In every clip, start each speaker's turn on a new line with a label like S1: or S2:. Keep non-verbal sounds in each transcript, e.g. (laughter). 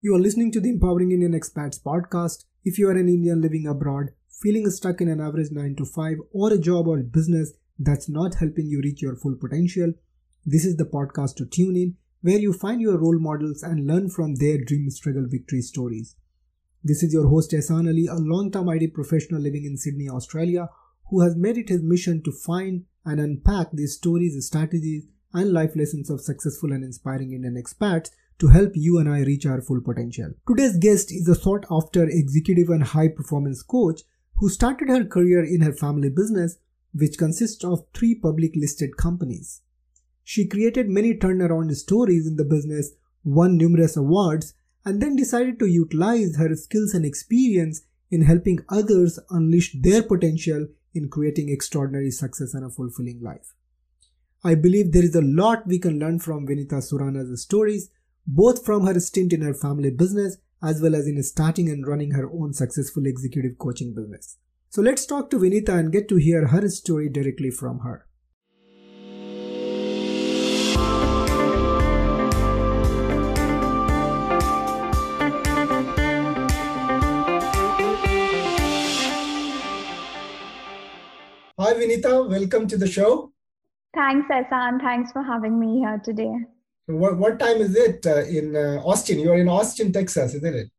S1: You are listening to the Empowering Indian Expats podcast. If you are an Indian living abroad, feeling stuck in an average 9 to 5 or a job or business that's not helping you reach your full potential, this is the podcast to tune in where you find your role models and learn from their dream struggle victory stories. This is your host Ehsan Ali, a long-time IT professional living in Sydney, Australia, who has made it his mission to find and unpack these stories, strategies, and life lessons of successful and inspiring Indian expats to help you and I reach our full potential. Today's guest is a sought after executive and high performance coach who started her career in her family business, which consists of three public listed companies. She created many turnaround stories in the business, won numerous awards, and then decided to utilize her skills and experience in helping others unleash their potential in creating extraordinary success and a fulfilling life. I believe there is a lot we can learn from Vinita Surana's stories both from her stint in her family business as well as in starting and running her own successful executive coaching business. So let's talk to Vinita and get to hear her story directly from her. Hi Vinita, welcome to the show.
S2: Thanks, Ehsan. Thanks for having me here today.
S1: What, what time is it uh, in uh, Austin? You're in Austin, Texas, isn't it?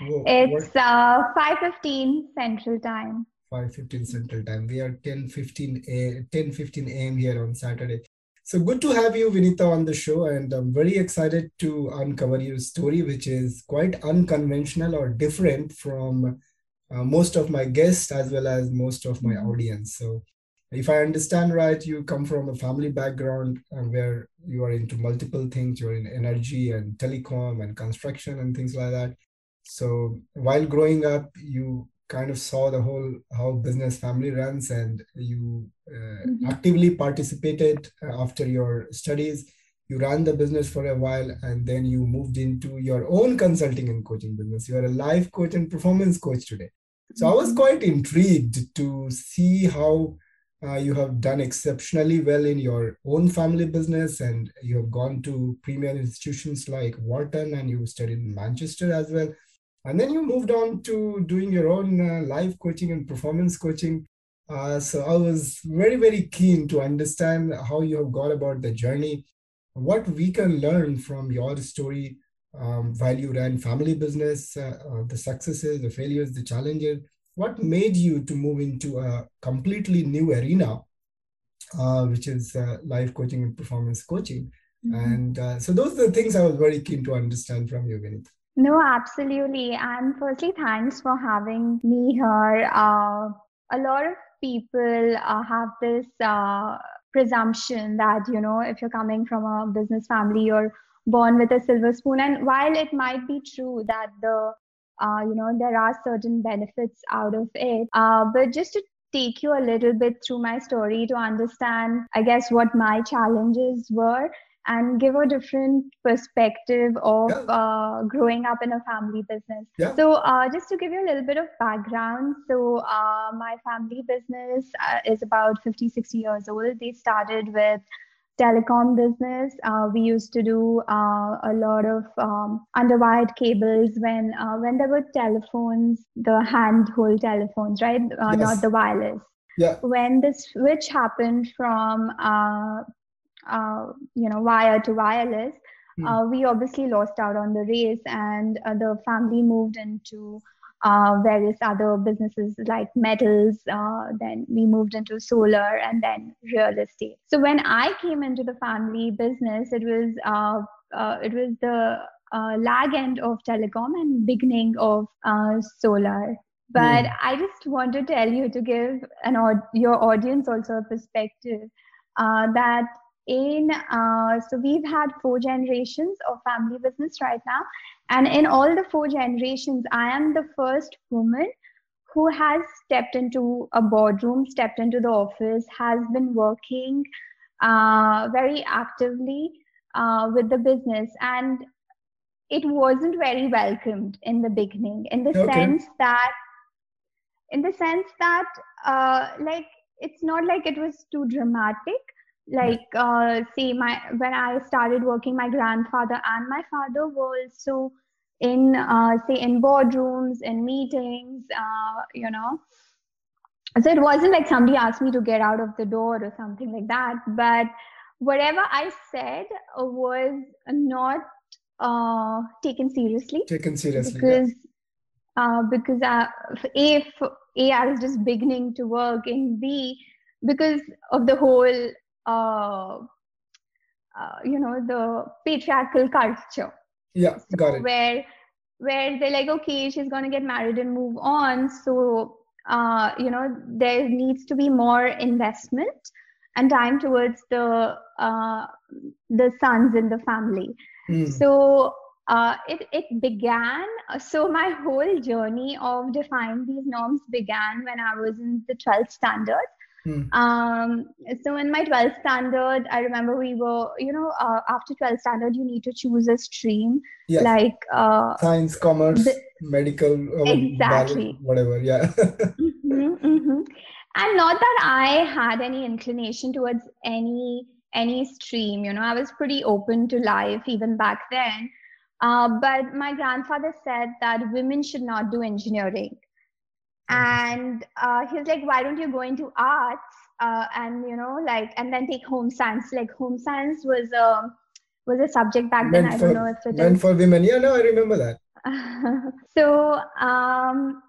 S2: It's uh, 5.15 Central Time.
S1: 5.15 Central Time. We are 10.15 a, 10.15 a.m. here on Saturday. So good to have you, Vinita, on the show. And I'm very excited to uncover your story, which is quite unconventional or different from uh, most of my guests as well as most of my audience. So if I understand right, you come from a family background where you are into multiple things. You're in energy and telecom and construction and things like that. So while growing up, you kind of saw the whole how business family runs, and you uh, mm-hmm. actively participated uh, after your studies. You ran the business for a while, and then you moved into your own consulting and coaching business. You are a life coach and performance coach today. So mm-hmm. I was mm-hmm. quite intrigued to see how uh, you have done exceptionally well in your own family business and you have gone to premier institutions like Wharton and you studied in Manchester as well. And then you moved on to doing your own uh, life coaching and performance coaching. Uh, so I was very, very keen to understand how you have gone about the journey, what we can learn from your story um, while you ran family business, uh, uh, the successes, the failures, the challenges, what made you to move into a completely new arena, uh, which is uh, life coaching and performance coaching? Mm-hmm. And uh, so those are the things I was very keen to understand from you, Vinit.
S2: No, absolutely. And firstly, thanks for having me here. Uh, a lot of people uh, have this uh, presumption that, you know, if you're coming from a business family, you're born with a silver spoon. And while it might be true that the uh, you know there are certain benefits out of it uh, but just to take you a little bit through my story to understand i guess what my challenges were and give a different perspective of yeah. uh, growing up in a family business. Yeah. So, uh, just to give you a little bit of background, so uh, my family business uh, is about 50, 60 years old. They started with telecom business. Uh, we used to do uh, a lot of um, underwired cables when uh, when there were telephones, the handhold telephones, right? Uh, yes. Not the wireless.
S1: Yeah.
S2: When the switch happened from uh, uh, you know wire to wireless, mm. we obviously lost out on the race, and the family moved into uh, various other businesses like metals. Uh, then we moved into solar and then real estate. So when I came into the family business, it was uh, uh it was the uh, lag end of telecom and beginning of uh, solar. But mm. I just want to tell you to give an your audience also a perspective that in uh, so we've had four generations of family business right now and in all the four generations i am the first woman who has stepped into a boardroom stepped into the office has been working uh, very actively uh, with the business and it wasn't very welcomed in the beginning in the okay. sense that in the sense that uh, like it's not like it was too dramatic like uh, say my when i started working my grandfather and my father were also in uh, say in boardrooms in meetings uh, you know. So it wasn't like somebody asked me to get out of the door or something like that but whatever i said was not uh, taken seriously.
S1: Taken seriously
S2: because yeah. uh, because I, if a i was just beginning to work and b because of the whole uh, uh, you know the patriarchal culture.
S1: Yeah so got it.
S2: where where they're like okay she's going to get married and move on. So uh, you know there needs to be more investment and time towards the uh, the sons in the family. Mm. so uh, it, it began so my whole journey of defining these norms began when i was in the 12th standard Mm. Um, so in my 12th standard, I remember we were, you know, uh, after 12th standard, you need to choose a stream yes. like uh,
S1: science, commerce, the, medical,
S2: uh, exactly,
S1: whatever. Yeah. (laughs)
S2: mm-hmm, mm-hmm. And not that I had any inclination towards any any stream. You know, I was pretty open to life even back then. Uh, but my grandfather said that women should not do engineering and uh, he was like why don't you go into arts? Uh, and you know like and then take home science. Like home science was a was a subject back meant then i don't know if
S1: it meant is. for women. Yeah no i remember that. (laughs)
S2: So um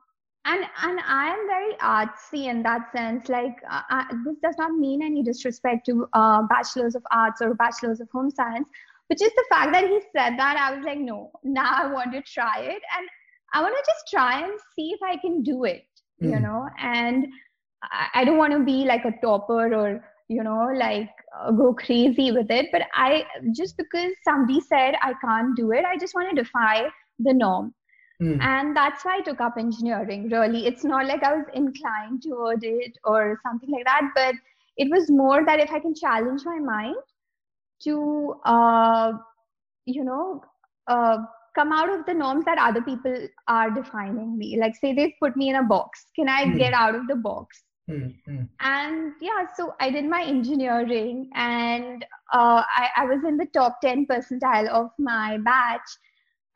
S2: and and i am very artsy in that sense. Like uh, I, this does not mean any disrespect to uh, bachelors of arts or bachelors of home science but just the fact that he said that i was like no (laughs) now i want to try it. And I want to just try and see if I can do it, mm. you hmm. know, and I, I don't want to be like a topper or, you know, like uh, go crazy with it. But I just because somebody said I can't do it, I just want to defy the norm. Mm. And that's why I took up engineering, really. It's not like I was inclined toward it or something like that, but it was more that if I can challenge my mind to, uh, you know, uh, come out of the norms that other people are defining me like say they've put me in a box can i mm. get out of the box
S1: mm-hmm.
S2: and yeah so i did my engineering and uh, I, I was in the top 10 percentile of my batch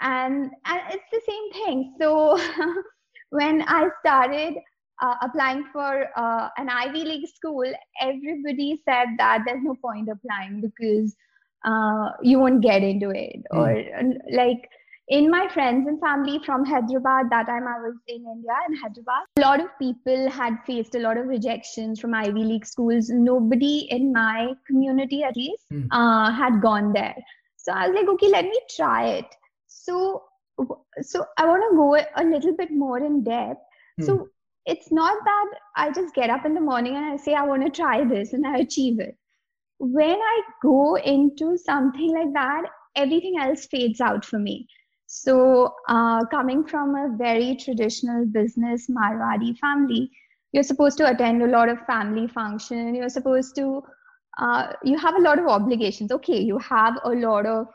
S2: and, and it's the same thing so (laughs) when i started uh, applying for uh, an ivy league school everybody said that there's no point applying because uh, you won't get into it mm. or like in my friends and family from Hyderabad, that time I was in India in Hyderabad, a lot of people had faced a lot of rejections from Ivy League schools. Nobody in my community, at least, mm. uh, had gone there. So I was like, okay, let me try it. So, so I want to go a little bit more in depth. Mm. So it's not that I just get up in the morning and I say I want to try this and I achieve it. When I go into something like that, everything else fades out for me so, uh, coming from a very traditional business Marwadi family, you're supposed to attend a lot of family function. You're supposed to, uh, you have a lot of obligations. Okay, you have a lot of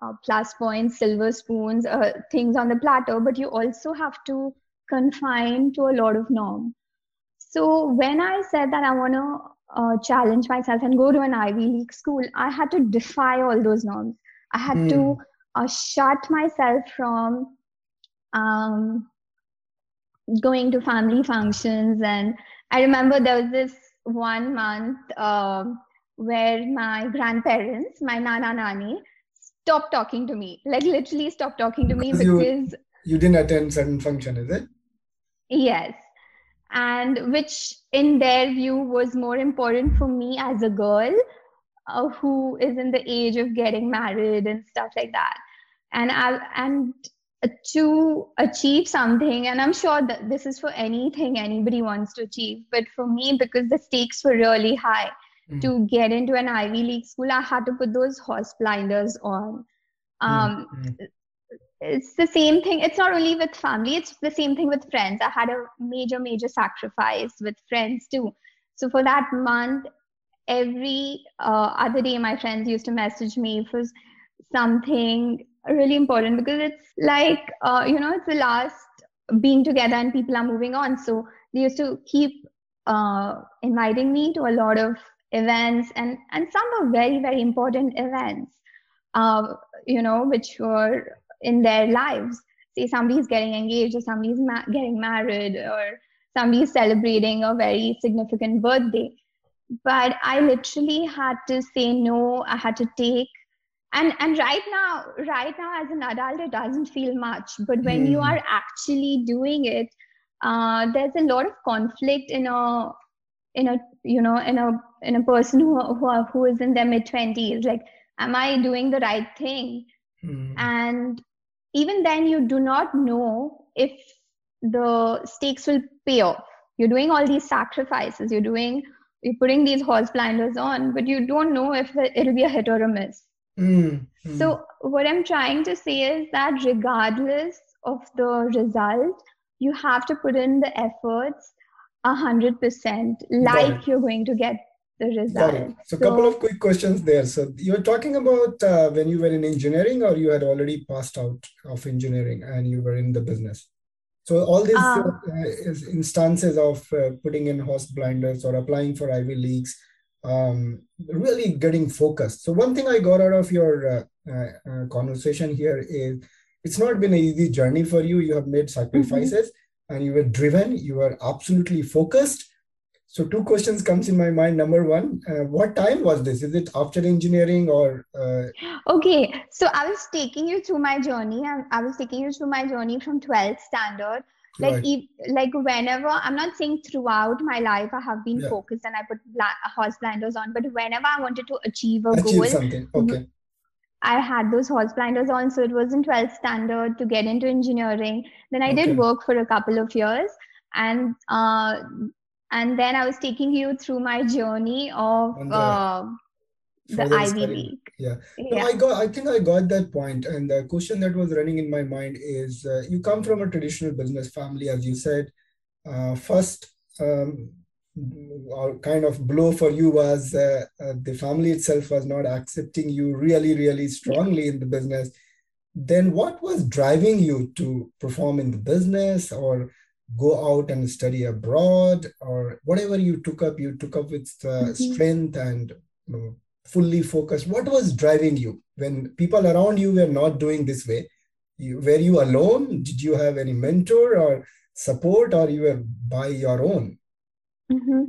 S2: uh, plus points, silver spoons, uh, things on the platter, but you also have to confine to a lot of norm. So when I said that I want to uh, challenge myself and go to an Ivy League school, I had to defy all those norms. I had mm. to hmm uh, shut myself from um, going to family functions. And I remember there was this one month uh, where my grandparents, my nana nani, stopped talking to me. Like literally stopped talking to me because
S1: you, you didn't attend certain function, is it?
S2: Yes. And which in their view was more important for me as a girl uh, who is in the age of getting married and stuff like that and I and to achieve something and i'm sure that this is for anything anybody wants to achieve but for me because the stakes were really high mm. to get into an ivy league school i had to put those horse blinders on um, mm. it's the same thing it's not only with family it's the same thing with friends i had a major major sacrifice with friends too so for that month every uh, other day my friends used to message me for something really important because it's like uh, you know it's the last being together and people are moving on. So they used to keep uh, inviting me to a lot of events and and some are very very important events uh, you know which were in their lives. Say somebody's getting engaged or somebody's ma- getting married or somebody's celebrating a very significant birthday. But i literally had to say no. I had to take and and right now right now as an adult it doesn't feel much but when mm. you hmm. are actually doing it uh, there's a lot of conflict in a in a you know in a in a person who who, who is in their mid 20s like am i doing the right thing mm. and even then you do not know if the stakes will pay off you're doing all these sacrifices you're doing you're putting these horse blinders on but you don't know if it'll be a hit or a miss mm. Mm. so what i'm trying to say is that regardless of the result you have to put in the efforts a hundred percent like you're going to get the result.
S1: So, a couple of quick questions there. So, you're talking about uh, when you were in engineering, or you had already passed out of engineering and you were in the business. So, all these um, uh, instances of uh, putting in horse blinders or applying for Ivy Leagues, um, really getting focused. So, one thing I got out of your uh, uh, uh, conversation here is it's not been an easy journey for you. You have made sacrifices. Mm-hmm. and you were driven. You were absolutely focused. So two questions comes in my mind. Number one uh, what time was this? Is it after engineering or uh...
S2: okay. So i was taking you through my journey. And i was taking you through my journey from 12th standard like right. if, like whenever i'm not saying throughout my life i have been yeah. focused and i put bla- horse blinders on but whenever i wanted to achieve a
S1: achieve goal something okay
S2: I had those horse blinders on, so it was in 12th standard to get into engineering. Then I okay. did work for a couple of years, and uh, and then I was taking you through my journey of the, uh, the Ivy League.
S1: Yeah, yeah. No, I got. I think I got that point. And the question that was running in my mind is: uh, you come from a traditional business family, as you said. Uh, first, um, or kind of blow for you was uh, uh, the family itself was not accepting you really really strongly in the business then what was driving you to perform in the business or go out and study abroad or whatever you took up you took up with uh, mm-hmm. strength and you know, fully focused. What was driving you? When people around you were not doing this way you, were you alone? Did you have any mentor or support or you were by your own?
S2: Mm-hmm.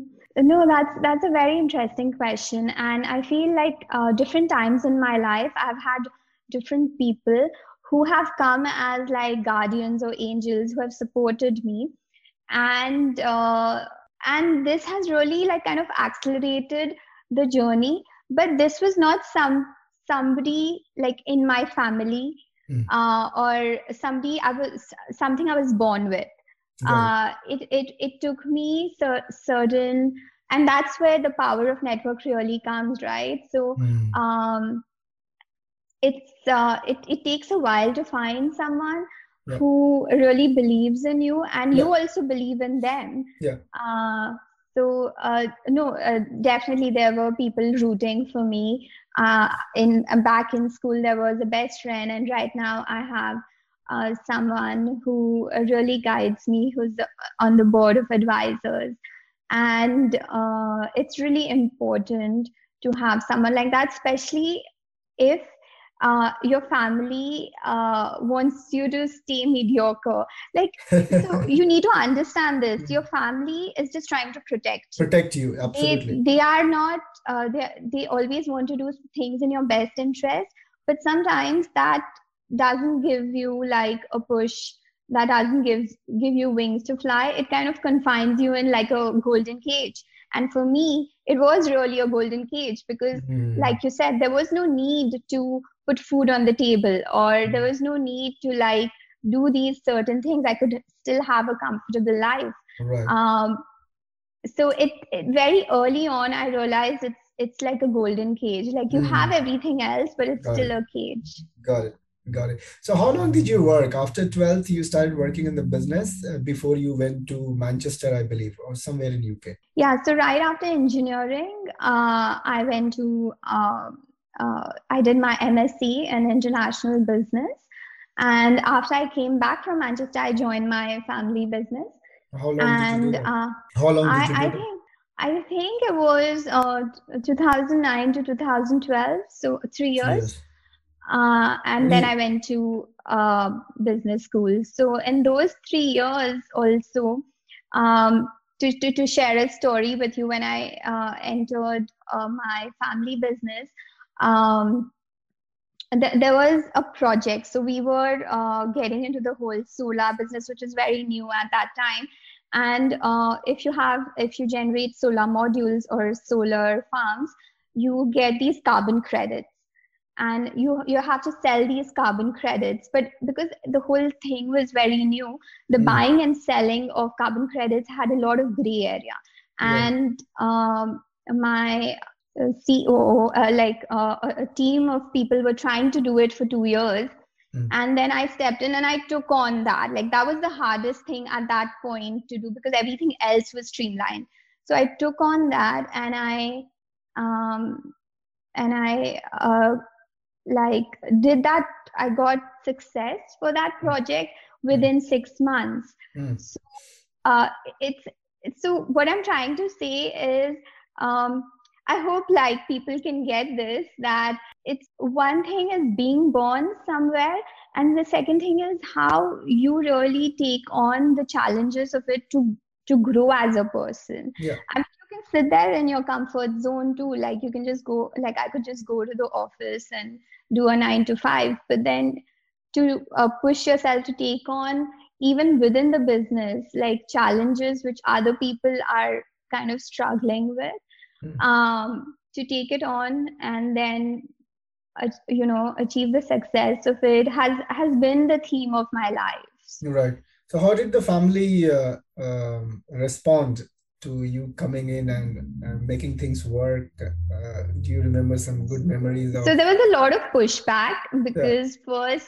S2: No, that's that's a very interesting question, and I feel like uh, different times in my life, I've had different people who have come as like guardians or angels who have supported me, and uh, and this has really like kind of accelerated the journey. But this was not some somebody like in my family mm. uh, or somebody I was something I was born with uh, it, it, it took me cer- certain, and that's where the power of network really comes, right? So, mm. um, it's uh, it, it takes a while to find someone who really believes in you and yeah. you also believe in them
S1: yeah
S2: uh, so uh, no uh, definitely there were people rooting for me uh, in back in school there was a best friend and right now i have uh, someone who really guides me, who's on the board of advisors. And uh, it's really important to have someone like that, especially if uh, your family uh, wants you to stay mediocre. Like, so (laughs) you need to understand this. Your family is just trying to protect
S1: you. Protect you, absolutely.
S2: They, they are not. Uh, they they always want to do things in your best interest, but sometimes that doesn't give you like a push that doesn't give give you wings to fly it kind of confines you in like a golden cage and for me it was really a golden cage because mm. like you said there was no need to put food on the table or there was no need to like do these certain things i could still have a comfortable life
S1: right.
S2: um so it, it very early on i realized it's it's like a golden cage like you mm. have everything else but it's
S1: got
S2: still
S1: it.
S2: a cage
S1: got it Got it. So, how long did you work after 12th? You started working in the business uh, before you went to Manchester, I believe, or somewhere in UK.
S2: Yeah. So, right after engineering, uh, I went to uh, uh I did my MSc in international business, and after I came back from Manchester, I joined my family business.
S1: How long and, did you do that? Uh, how long did I, you do I
S2: think I think it was uh, 2009 to 2012, so three years. Years uh, and then I went to uh, business school. So in those three years, also um, to, to to share a story with you, when I uh, entered uh, my family business. Um, th- there was a project. So we were uh, getting into the whole solar business which is very new at that time. And uh, if you have if you generate solar modules or solar farms you get these carbon credits. And you you have to sell these carbon credits. But because the whole thing was very new the mm. buying and selling of carbon credits had a lot of gray area. And yeah. um, my COO, uh, like uh, a team of people were trying to do it for two years. Mm. And then I stepped in and I took on that. Like that was the hardest thing at that point to do because everything else was streamlined. So I took on that and I, um, and I uh, like did that. I got success for that hmm. project within mm. six months. Mm. So uh, it's so what I'm trying to say is. Um, I hope like people can get this that it's one thing is being born somewhere and the second thing is how you really take on the challenges of it to to grow as a person.
S1: Yeah.
S2: I mean, you can sit there in your comfort zone too. Like you can just go like I could just go to the office and do a 9 to 5 but then to uh, push yourself to take on even within the business like challenges which other people are kind of struggling with Hmm. um, to take it on and then uh, you know achieve the success of it has has been the theme of my life
S1: right so how did the family uh, um, respond to you coming in and uh, making things work uh, do you remember some good memories of-
S2: so there was a lot of pushback because yeah. first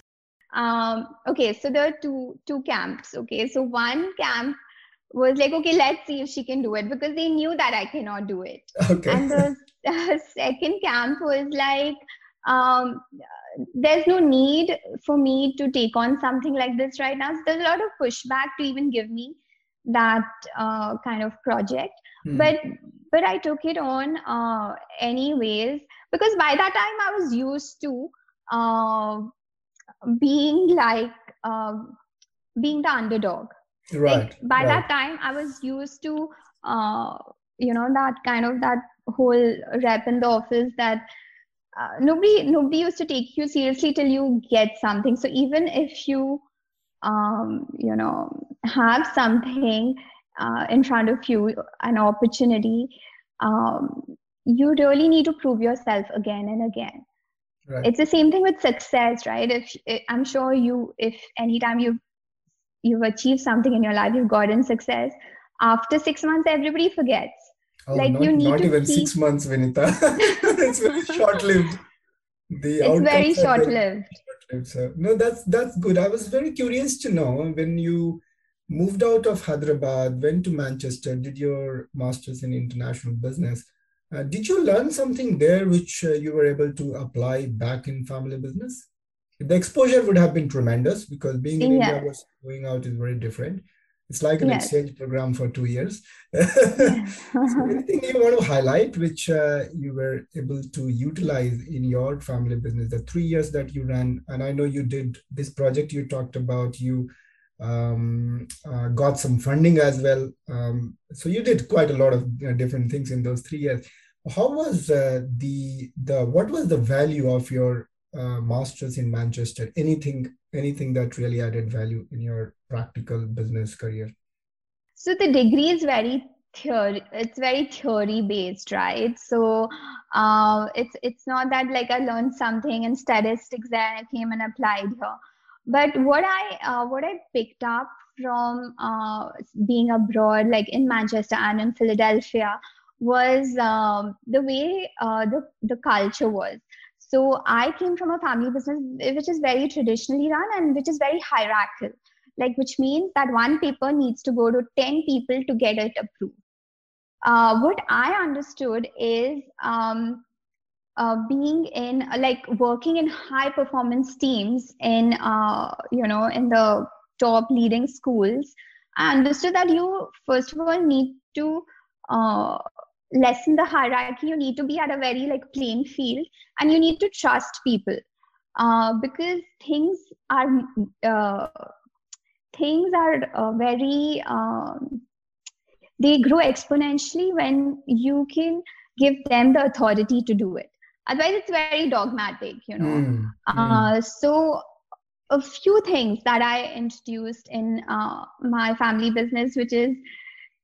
S2: um, okay so there are two two camps okay so one camp was like, okay, let's see if she can do it because they knew that I cannot do it.
S1: Okay.
S2: And the (laughs) uh, second camp was like, um, there's no need for me to take on something like this right now. So there's a lot of pushback to even give me that uh, kind of project. Hmm. But but I took it on uh, anyways because by that time I was used to uh, being like um, being the underdog
S1: right
S2: like by
S1: right.
S2: that time i was used to uh, you know that kind of that whole rep in the office that uh, nobody nobody used to take you seriously till you get something so even if you um, you know have something uh, in front of you an opportunity um, you really need to prove yourself again and again right. it's the same thing with success right if i'm sure you if anytime you you've achieved something in your life, you've gotten success. After six months, everybody forgets.
S1: Oh, like not, you need not even keep... six months, Vinita. (laughs) it's very (laughs) short-lived.
S2: The it's very short-lived.
S1: short-lived. So no, that's that's good. I was very curious to know when you moved out of Hyderabad, went to Manchester, did your masters in international business. Uh, did you learn something there which uh, you were able to apply back in family business? The exposure would have been tremendous because being in yeah. India was going out is very different. It's like an yes. exchange program for two years. (laughs) so anything you want to highlight which uh, you were able to utilize in your family business, the three years that you ran, and I know you did this project you talked about, you um, uh, got some funding as well. Um, so you did quite a lot of you know, different things in those three years. How was uh, the the what was the value of your uh, masters in Manchester? Anything anything that really added value in your practical business career?
S2: So the degree is very theory it's very theory based right so uh, it's it's not that like i learned something in statistics that i came and applied here but what i uh, what i picked up from uh, being abroad like in manchester and in philadelphia was um, the way uh, the the culture was so I came from a family business which is very traditionally run and which is very hierarchical, like which means that one paper needs to go to 10 people to get it approved. Uh, what I understood is um, uh, being in like working in high performance teams in uh, you know in the top leading schools. I understood that you first of all need to uh, lessen the hierarchy you need to be at a very like plain field and you need to trust people. Uh, because things are uh, things are uh, very um, they grow exponentially when you can give them the authority to do it. Otherwise it's very dogmatic you know. Mm, mm. so a few things that i introduced in uh, my family business which is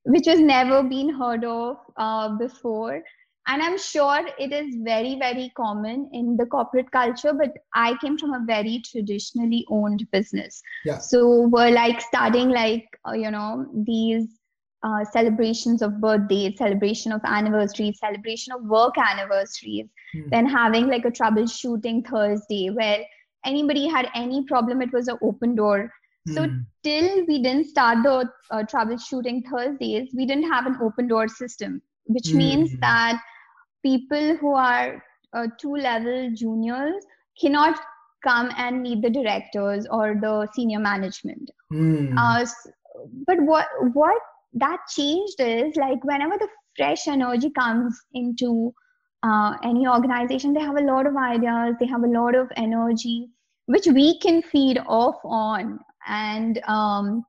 S2: which has never been heard of uh, before and i'm sure it is very very common in the corporate culture but i came from a very traditionally owned business
S1: yeah.
S2: so we're like starting like uh, you know these uh, celebrations of birthdays celebration of anniversaries celebration of work anniversaries mm. then having like a troubleshooting thursday where anybody had any problem it was an open door so mm. till we didn't start the uh, troubleshooting thursdays we didn't have an open door system which mm. means that people who are uh, two level juniors cannot come and meet the directors or the senior management
S1: mm.
S2: uh, but what what that changed is like whenever the fresh energy comes into uh, any organization they have a lot of ideas they have a lot of energy which we can feed off on and um,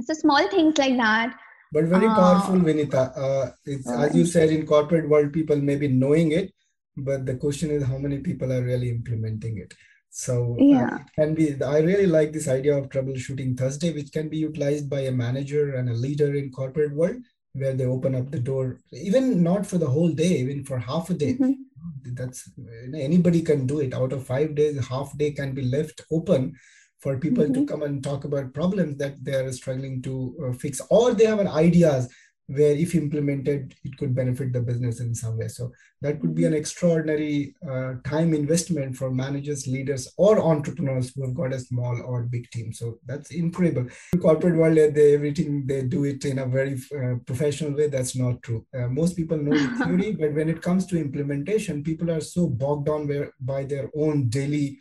S2: so small things like that
S1: but very powerful, uh, Vinita. Uh, it's as you said in corporate world, people may be knowing it, but the question is how many people are really implementing it. So
S2: uh, yeah,
S1: uh, can be. I really like this idea of troubleshooting Thursday, which can be utilized by a manager and a leader in corporate world, where they open up the door, even not for the whole day, even for half a day. Mm-hmm. That's anybody can do it. Out of five days, half day can be left open for people mm-hmm. to come and talk about problems that they are struggling to uh, fix or they have an ideas where if implemented it could benefit the business in some way. So that could be an mm-hmm. extraordinary uh, time investment for managers leaders or entrepreneurs who have got a small or big team. So that's incredible. In corporate world they everything they do it in a very uh, professional way. That's not true. Uh, most people know the theory (laughs) but when it comes to implementation people are so bogged down by their own daily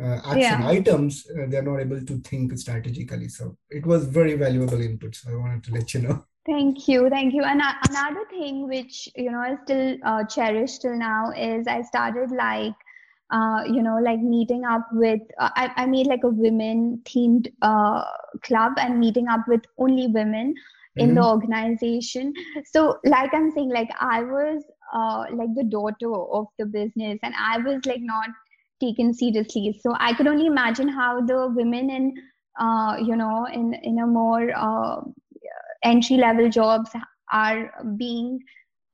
S1: uh, action yeah. items, uh, they're not able to think strategically. So it was very valuable input. So I wanted to let you know.
S2: Thank you, thank you. And another thing which you know I still uh, cherish till now is I started like uh, you know like meeting up with uh, I, I made like a women themed uh, club and meeting up with only women in mm-hmm. the organization. So like I'm saying, like I was uh, like the daughter of the business, and I was like not taken seriously. So I could only imagine how the women in, uh, you know, in in a more uh, entry level jobs are being,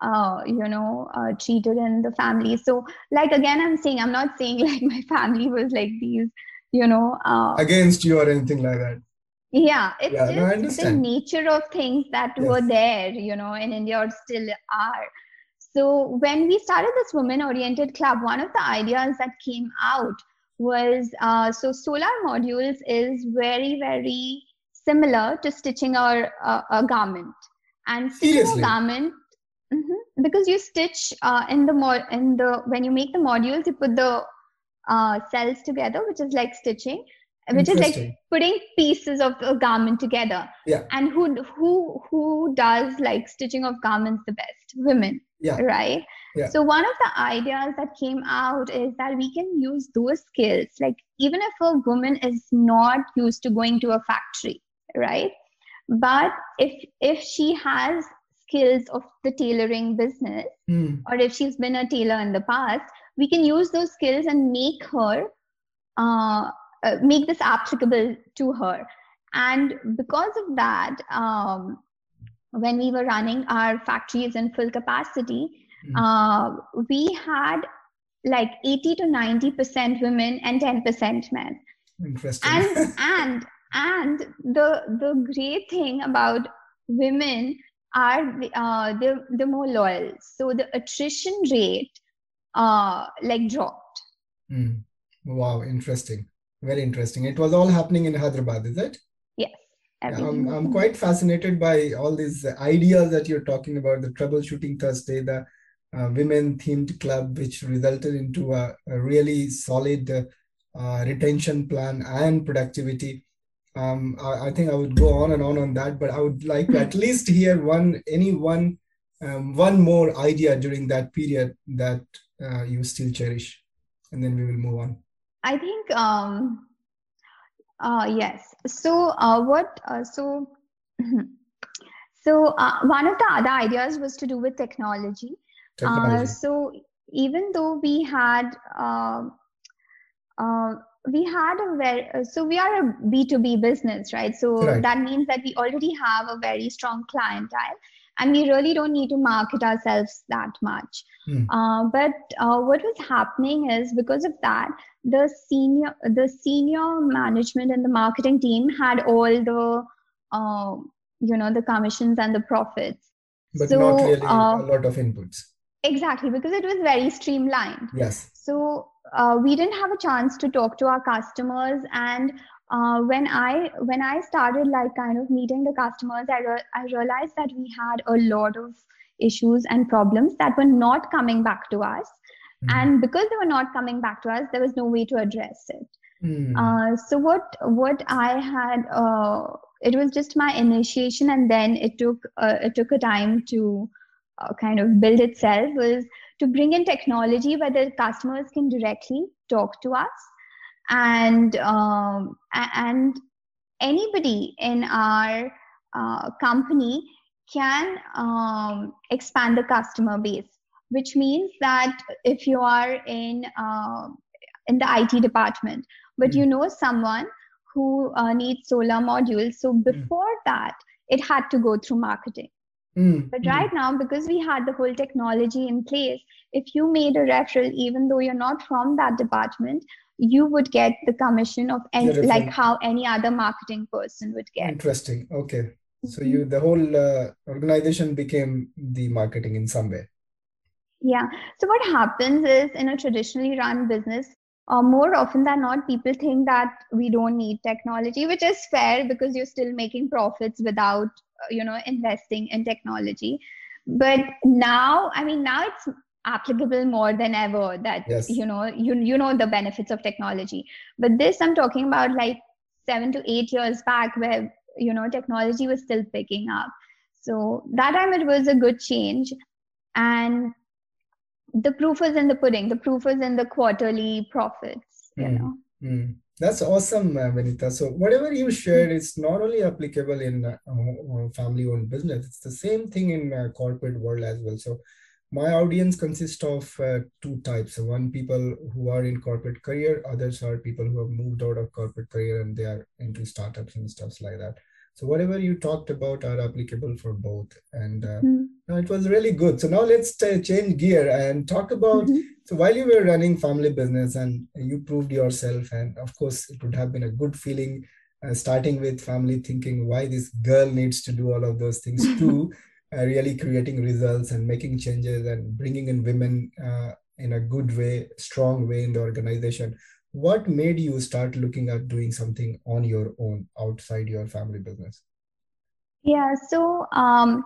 S2: uh, you know, uh, treated in the family. So like again, I'm saying I'm not saying (laughs) like my family was like these, you know, uh,
S1: against you or anything like that.
S2: Yeah, it's yeah, just no, the nature of things that yes. were there, you know, in India or still are so when we started this women oriented club, one of the ideas that came out was uh, so solar modules is very, very similar to stitching our, uh, a garment. And stitching Seriously? a garment, mm-hmm, because you stitch uh, in the mo- in the when you make the modules, you put the uh, cells together, which is like stitching which is like putting pieces of a garment together.
S1: Yeah.
S2: And who who who does like stitching of garments the best? Women
S1: yeah
S2: right
S1: yeah.
S2: so one of the ideas that came out is that we can use those skills like even if a woman is not used to going to a factory right but if if she has skills of the tailoring business
S1: mm.
S2: or if she's been a tailor in the past we can use those skills and make her uh, uh, make this applicable to her and because of that um, when we were running our factories in full capacity mm. uh, we had like 80 to 90 percent women and 10 percent men
S1: interesting
S2: and (laughs) and and the the great thing about women are uh, they're, they're more loyal so the attrition rate uh, like dropped
S1: mm. wow interesting very interesting. It was all happening in Hyderabad, is it? I'm, I'm quite fascinated by all these ideas that you're talking about the troubleshooting Thursday, the uh, women themed club, which resulted into a, a really solid uh, retention plan and productivity. Um, I, I, think I would go on and on on that, but I would like to at least hear one, any one, um, one more idea during that period that uh, you still cherish, and then we will move on.
S2: I think um, uh, yes. So uh, what? Uh, so (clears throat) so uh, one of the other ideas was to do with technology. Uh, technology. so even though we had uh, we had a very so we are a b2b business right so right. that means that we already have a very strong clientele and we really don't need to market ourselves that much. Mm. uh, but uh, what was happening is because of that the senior the senior management and the marketing team had all the uh, you know the commissions and the profits.
S1: But so, not really uh, a lot of inputs.
S2: exactly because it was very streamlined.
S1: Yes.
S2: So uh, we didn't have a chance to talk to our customers and uh, when I when I started like kind of meeting the customers, I re- I realized that we had a lot of issues and problems that were not coming back to us, mm. and because they were not coming back to us, there was no way to address it. Mm. Uh, so what what I had uh, it was just my initiation, and then it took uh, it took a time to uh, kind of build itself was to bring in technology where the customers can directly talk to us and um, and anybody in our uh, company can um, expand the customer base which means that if you are in uh, in the IT department but mm. you know someone who uh, needs solar modules so hmm. before mm. that it had to go through marketing mm. but right now because we had the whole technology in place if you made a referral even though you're not from that department you would get the commission of any, like how any other marketing person would get.
S1: Interesting. Okay. So you the whole uh, organization became the marketing in some way.
S2: Yeah. So what happens is in a traditionally run business uh, more often than not people think that we don't need technology which is fair because you're still making profits without uh, you know investing in technology. But now i mean now it's applicable more than ever that yes. you know you you know the benefits of technology but this i'm talking about like 7 to 8 years back where you know technology was still picking up so that time it was a good change and the proof is in the pudding the proof is in the quarterly profits you mm. know
S1: mm. That's awesome, uh, Vinita. So whatever you shared is not only applicable in uh, family-owned business; it's the same thing in uh, corporate world as well. So my audience consists of uh, two types. One people who are in corporate career. Others are people who have moved out of corporate career and they are into startups and stuff like that. So whatever you talked about are applicable for both. And uh, mm. it was really good. So now let's t- change gear and talk about mm-hmm. so while you were running family business and you proved yourself and of course it would have been a good feeling uh, starting with family thinking why this girl needs to do all of those things (laughs) too. uh, really creating results and making changes and bringing in women uh, in a good way, strong way in the organization. What made you start looking at doing something on your own outside your family business?
S2: Yeah, so um,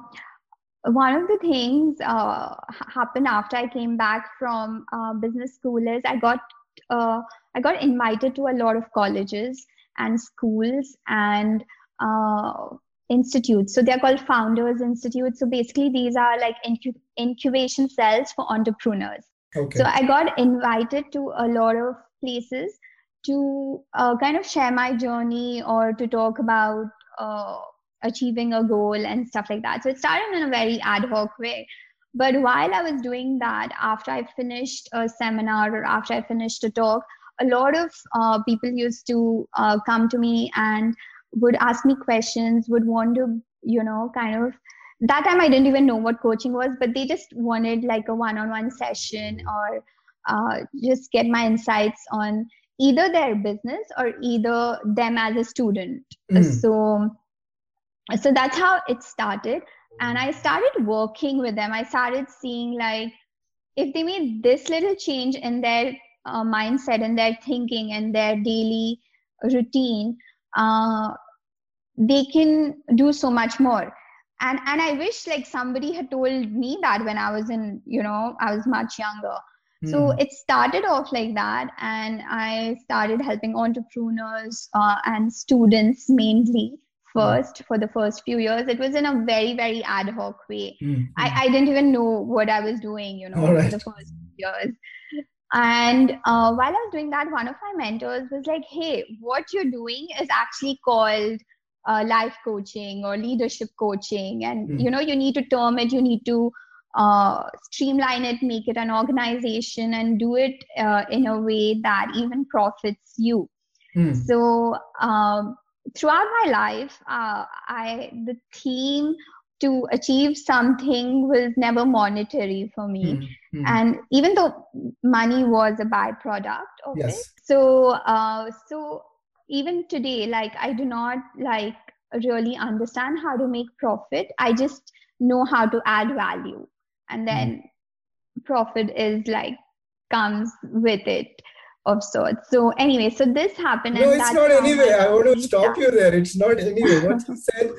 S2: one of the things uh, happened after I came back from uh, business school is I got uh, I got invited to a lot of colleges and schools and uh, institutes. So they're called Founders Institute. So basically, these are like incu- incubation cells for entrepreneurs. Okay. So I got invited to a lot of places to uh, kind of share my journey or to talk about uh, achieving a goal and stuff like that. So it started in a very ad hoc way. But while I was doing that, after I finished a seminar or after I finished a talk, a lot of uh, people used to uh, come to me and would ask me questions, would want to, you know, kind of that time I didn't even know what coaching was, but they just wanted like a one on one session or uh, just get my insights on either their business or either them as a student. Mm. So, so that's how it started. And I started working with them. I started seeing like if they made this little change in their uh, mindset and their thinking and their daily routine, uh, they can do so much more and and i wish like somebody had told me that when i was in you know i was much younger mm. so hmm. it started off like that and i started helping entrepreneurs uh, and students mainly first for the first few years it was in a very very ad hoc way mm. I, I didn't even know what i was doing you know right. for the first years And uh, while I was doing that, one of my mentors was like, "Hey, what you're doing is actually called uh, life coaching or leadership coaching, and mm. you know you need to term it. You need to uh, streamline it, make it an organization, and do it uh, in a way that even profits you." Mm. So um, throughout my life, uh, I the theme to achieve something was never monetary for me. Mm-hmm. And even though money was a byproduct of yes. it, so uh, so even today, like I do not like really understand how to make profit. I just know how to add value, and then mm-hmm. profit is like comes with it of sorts. So anyway, so this happened.
S1: No, it's not anyway. I want to stop you there. It's not anyway. What you (laughs) said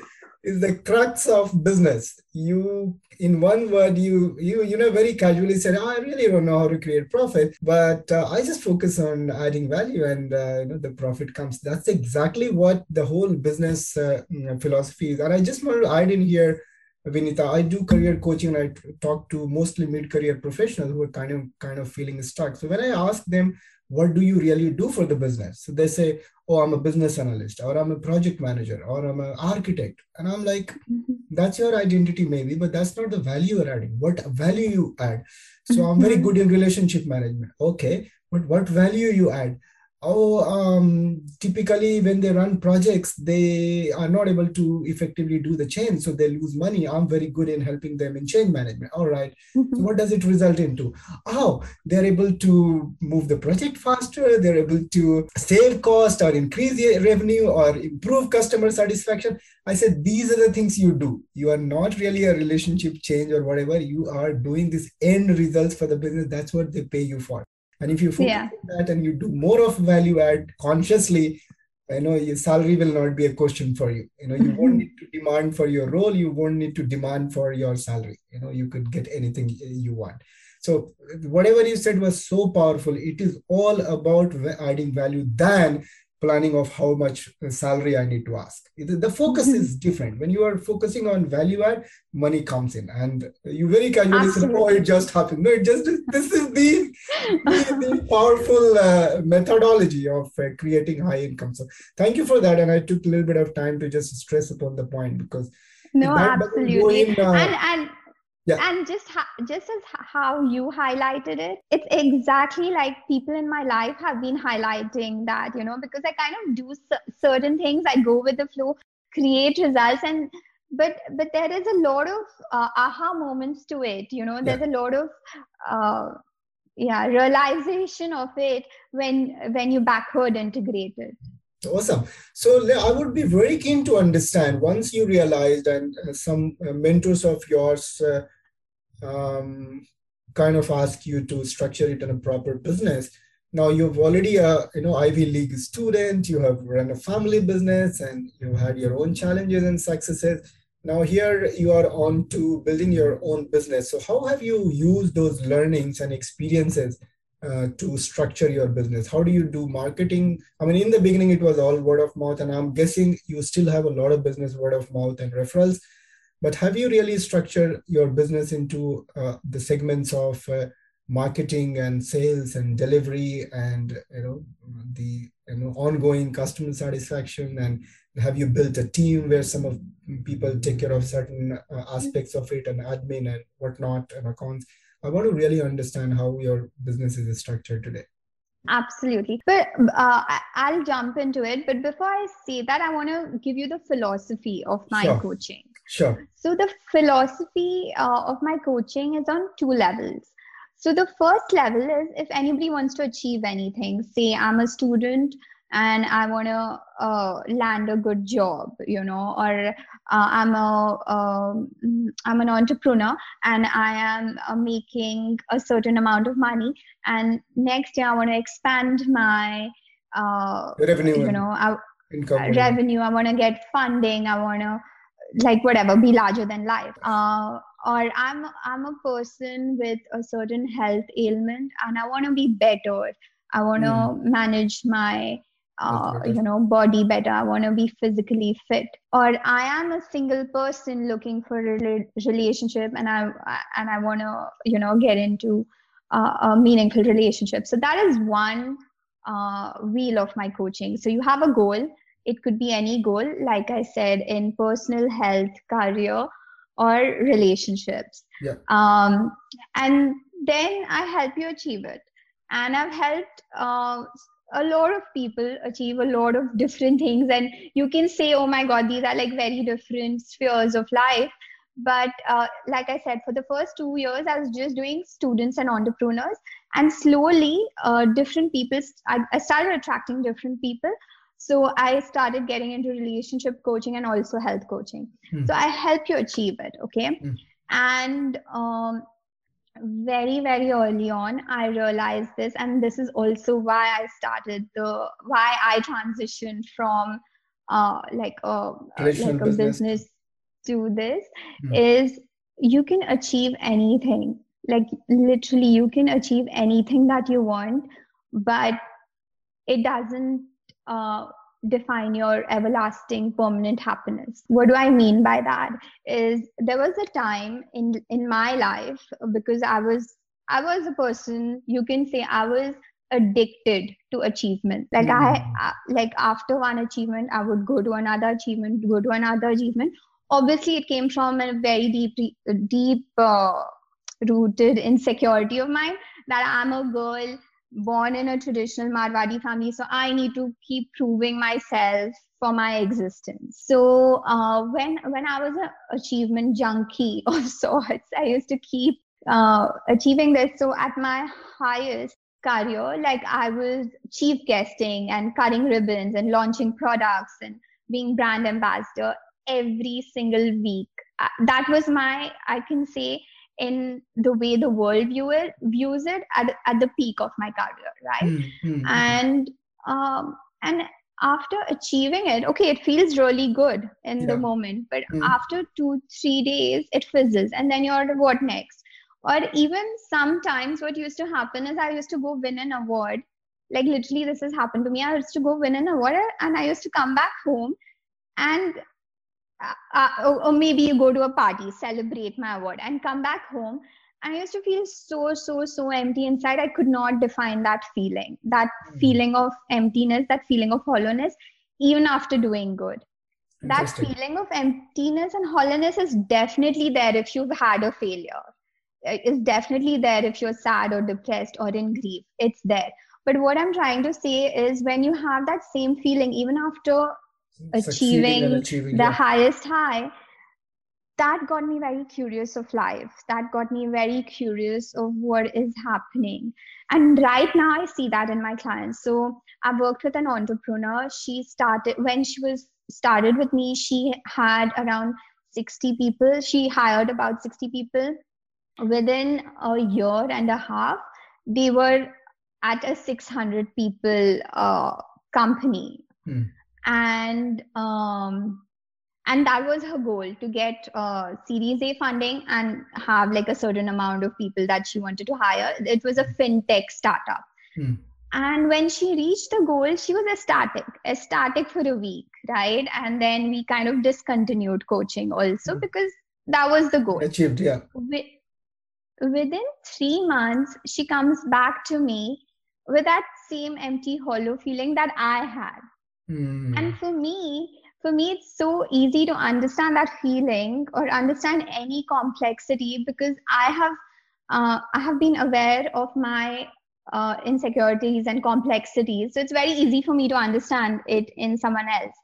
S1: is the crux of business. You, in one word, you you you know very casually said, oh, "I really don't know how to create profit, but uh, I just focus on adding value, and uh, you know the profit comes." That's exactly what the whole business uh, mm, philosophy is. And I just want to add in here. Vinita, I do career coaching and I talk to mostly mid-career professionals who are kind of kind of feeling stuck. So when I ask them, what do you really do for the business? So they say, oh, I'm a business analyst, or I'm a project manager, or I'm an architect. And I'm like, mm-hmm. that's your identity, maybe, but that's not the value you're adding. What value you add? So I'm very mm-hmm. good in relationship management. Okay, but what value you add? Oh um, typically when they run projects they are not able to effectively do the change so they lose money. I'm very good in helping them in change management. All right. mm-hmm. so what does it result into? Oh they're able to move the project faster they're able to save cost or increase revenue or improve customer satisfaction. I said these are the things you do. You are not really a relationship change or whatever. You are doing this end results for the business. That's what they pay you for and if you focus yeah. on that and you do more of value add consciously, you know, your salary will not be a question for you. You know, you won't mm-hmm. need to demand for your role. You won't need to demand for your salary. You know, you could get anything you want. So whatever you said was so powerful. It is all about adding value than planning of how much salary I need to ask. The focus is mm-hmm. different. When you are focusing on value add, money comes in, and you very casually say, "Oh, it just happened." No, it just this is the (laughs) the, the powerful uh, methodology of uh, creating high income. So thank you for that, and I took a little bit of time to just stress upon the point because
S2: no, absolutely, in, uh, and and yeah. and just ha- just as how you highlighted it it's exactly like people in my life have been highlighting that you know because i kind of do c- certain things i go with the flow create results and but but there is a lot of uh, aha moments to it you know there's yeah. a lot of uh, yeah realization of it when when you backward integrate it
S1: awesome so i would be very keen to understand once you realized and uh, some uh, mentors of yours uh, um, kind of ask you to structure it in a proper business. Now you've already a you know Ivy League student, you have run a family business, and you had your own challenges and successes. Now here you are on to building your own business. So how have you used those learnings and experiences uh, to structure your business? How do you do marketing? I mean, in the beginning it was all word of mouth, and I'm guessing you still have a lot of business word of mouth and referrals but have you really structured your business into uh, the segments of uh, marketing and sales and delivery and you know the you know ongoing customer satisfaction and have you built a team where some of people take care of certain uh, aspects of it and admin and whatnot and accounts i want to really understand how your business is structured today
S2: Absolutely. But uh, I'll jump into it. But before I say that, I want to give you the philosophy of my sure. coaching.
S1: Sure.
S2: So, the philosophy uh, of my coaching is on two levels. So, the first level is if anybody wants to achieve anything, say I'm a student and I want to uh, land a good job, you know, or uh, I'm a am um, an entrepreneur and I am uh, making a certain amount of money, and next year I want to expand my uh,
S1: revenue,
S2: you know, I, income revenue. I want to get funding. I want to like whatever be larger than life. Uh, or I'm I'm a person with a certain health ailment and I want to be better. I want to mm. manage my uh, you know body better i want to be physically fit or i am a single person looking for a relationship and i and i want to you know get into uh, a meaningful relationship. So that is one uh, wheel of my coaching. So you have a goal. It could be any goal, like I said, in personal health, career, or relationships.
S1: Yeah.
S2: Um, and then I help you achieve it. And I've helped uh, a lot of people achieve a lot of different things. And you can say, oh my God, these are like very different spheres of life. But uh, like I said, for the first two years, I was just doing students and entrepreneurs. And slowly, uh, different people, I, I started attracting different people so i started getting into relationship coaching and also health coaching mm. so i help you achieve it okay mm. and um, very very early on i realized this and this is also why i started the why i transitioned from uh, like a like a business. business to this mm. is you can achieve anything like literally you can achieve anything that you want but it doesn't uh, define your everlasting permanent happiness. What do i mean by that? Is there was a time in in my life because i was i was a person you can say i was addicted to achievement. Like mm. I, I like after one achievement i would go to another achievement go to another achievement. Obviously it came from a very deep deep uh, rooted insecurity of mine that i'm a girl born in a traditional Marwadi family, so I need to keep proving myself for my existence. So uh, when when I was an achievement junkie (laughs) of sorts, I used to keep uh, achieving this. So at my highest career, like I was chief guesting and cutting ribbons and launching products and being brand ambassador every single week. Uh, that was my, I can say, in the way the world view it, views it at, at the peak of my career, right? Mm-hmm. And um, and after achieving it, okay, it feels really good in yeah. the moment, but mm. after two three days, it fizzles, and then you're what next? Or even sometimes, what used to happen is I used to go win an award. Like literally, this has happened to me. I used to go win an award, and I used to come back home, and uh, uh, or, or, maybe you go to a party, celebrate my award, and come back home. And I used to feel so, so, so empty inside. I could not define that feeling, that mm-hmm. feeling of emptiness, that feeling of hollowness, even after doing good. That feeling of emptiness and hollowness is definitely there if you've had a failure. It's definitely there if you're sad or depressed or in grief. It's there. But what I'm trying to say is when you have that same feeling, even after achieving, achieving the yeah. highest high. That got me very curious of life. That got me very curious of what is happening. And right now i see that in my clients. So i've worked with an entrepreneur. She started when she was started with me she had around 60 people. She hired about 60 people within a year and a half. They were at a 600 people uh, company. Hmm and um, and that was her goal to get uh, series a funding and have like a certain amount of people that she wanted to hire. It was a fintech startup. Hmm. and when she reached the goal she was ecstatic ecstatic for a week right? And then we kind of discontinued coaching also hmm. because that was the goal.
S1: Achieved yeah.
S2: Within three months she comes back to me with that same empty hollow feeling that i had
S1: Mm.
S2: And for me, for me, it's so easy to understand that feeling or understand any complexity because I have uh, I have been aware of my uh, insecurities and complexities. So it's very easy for me to understand it in someone else.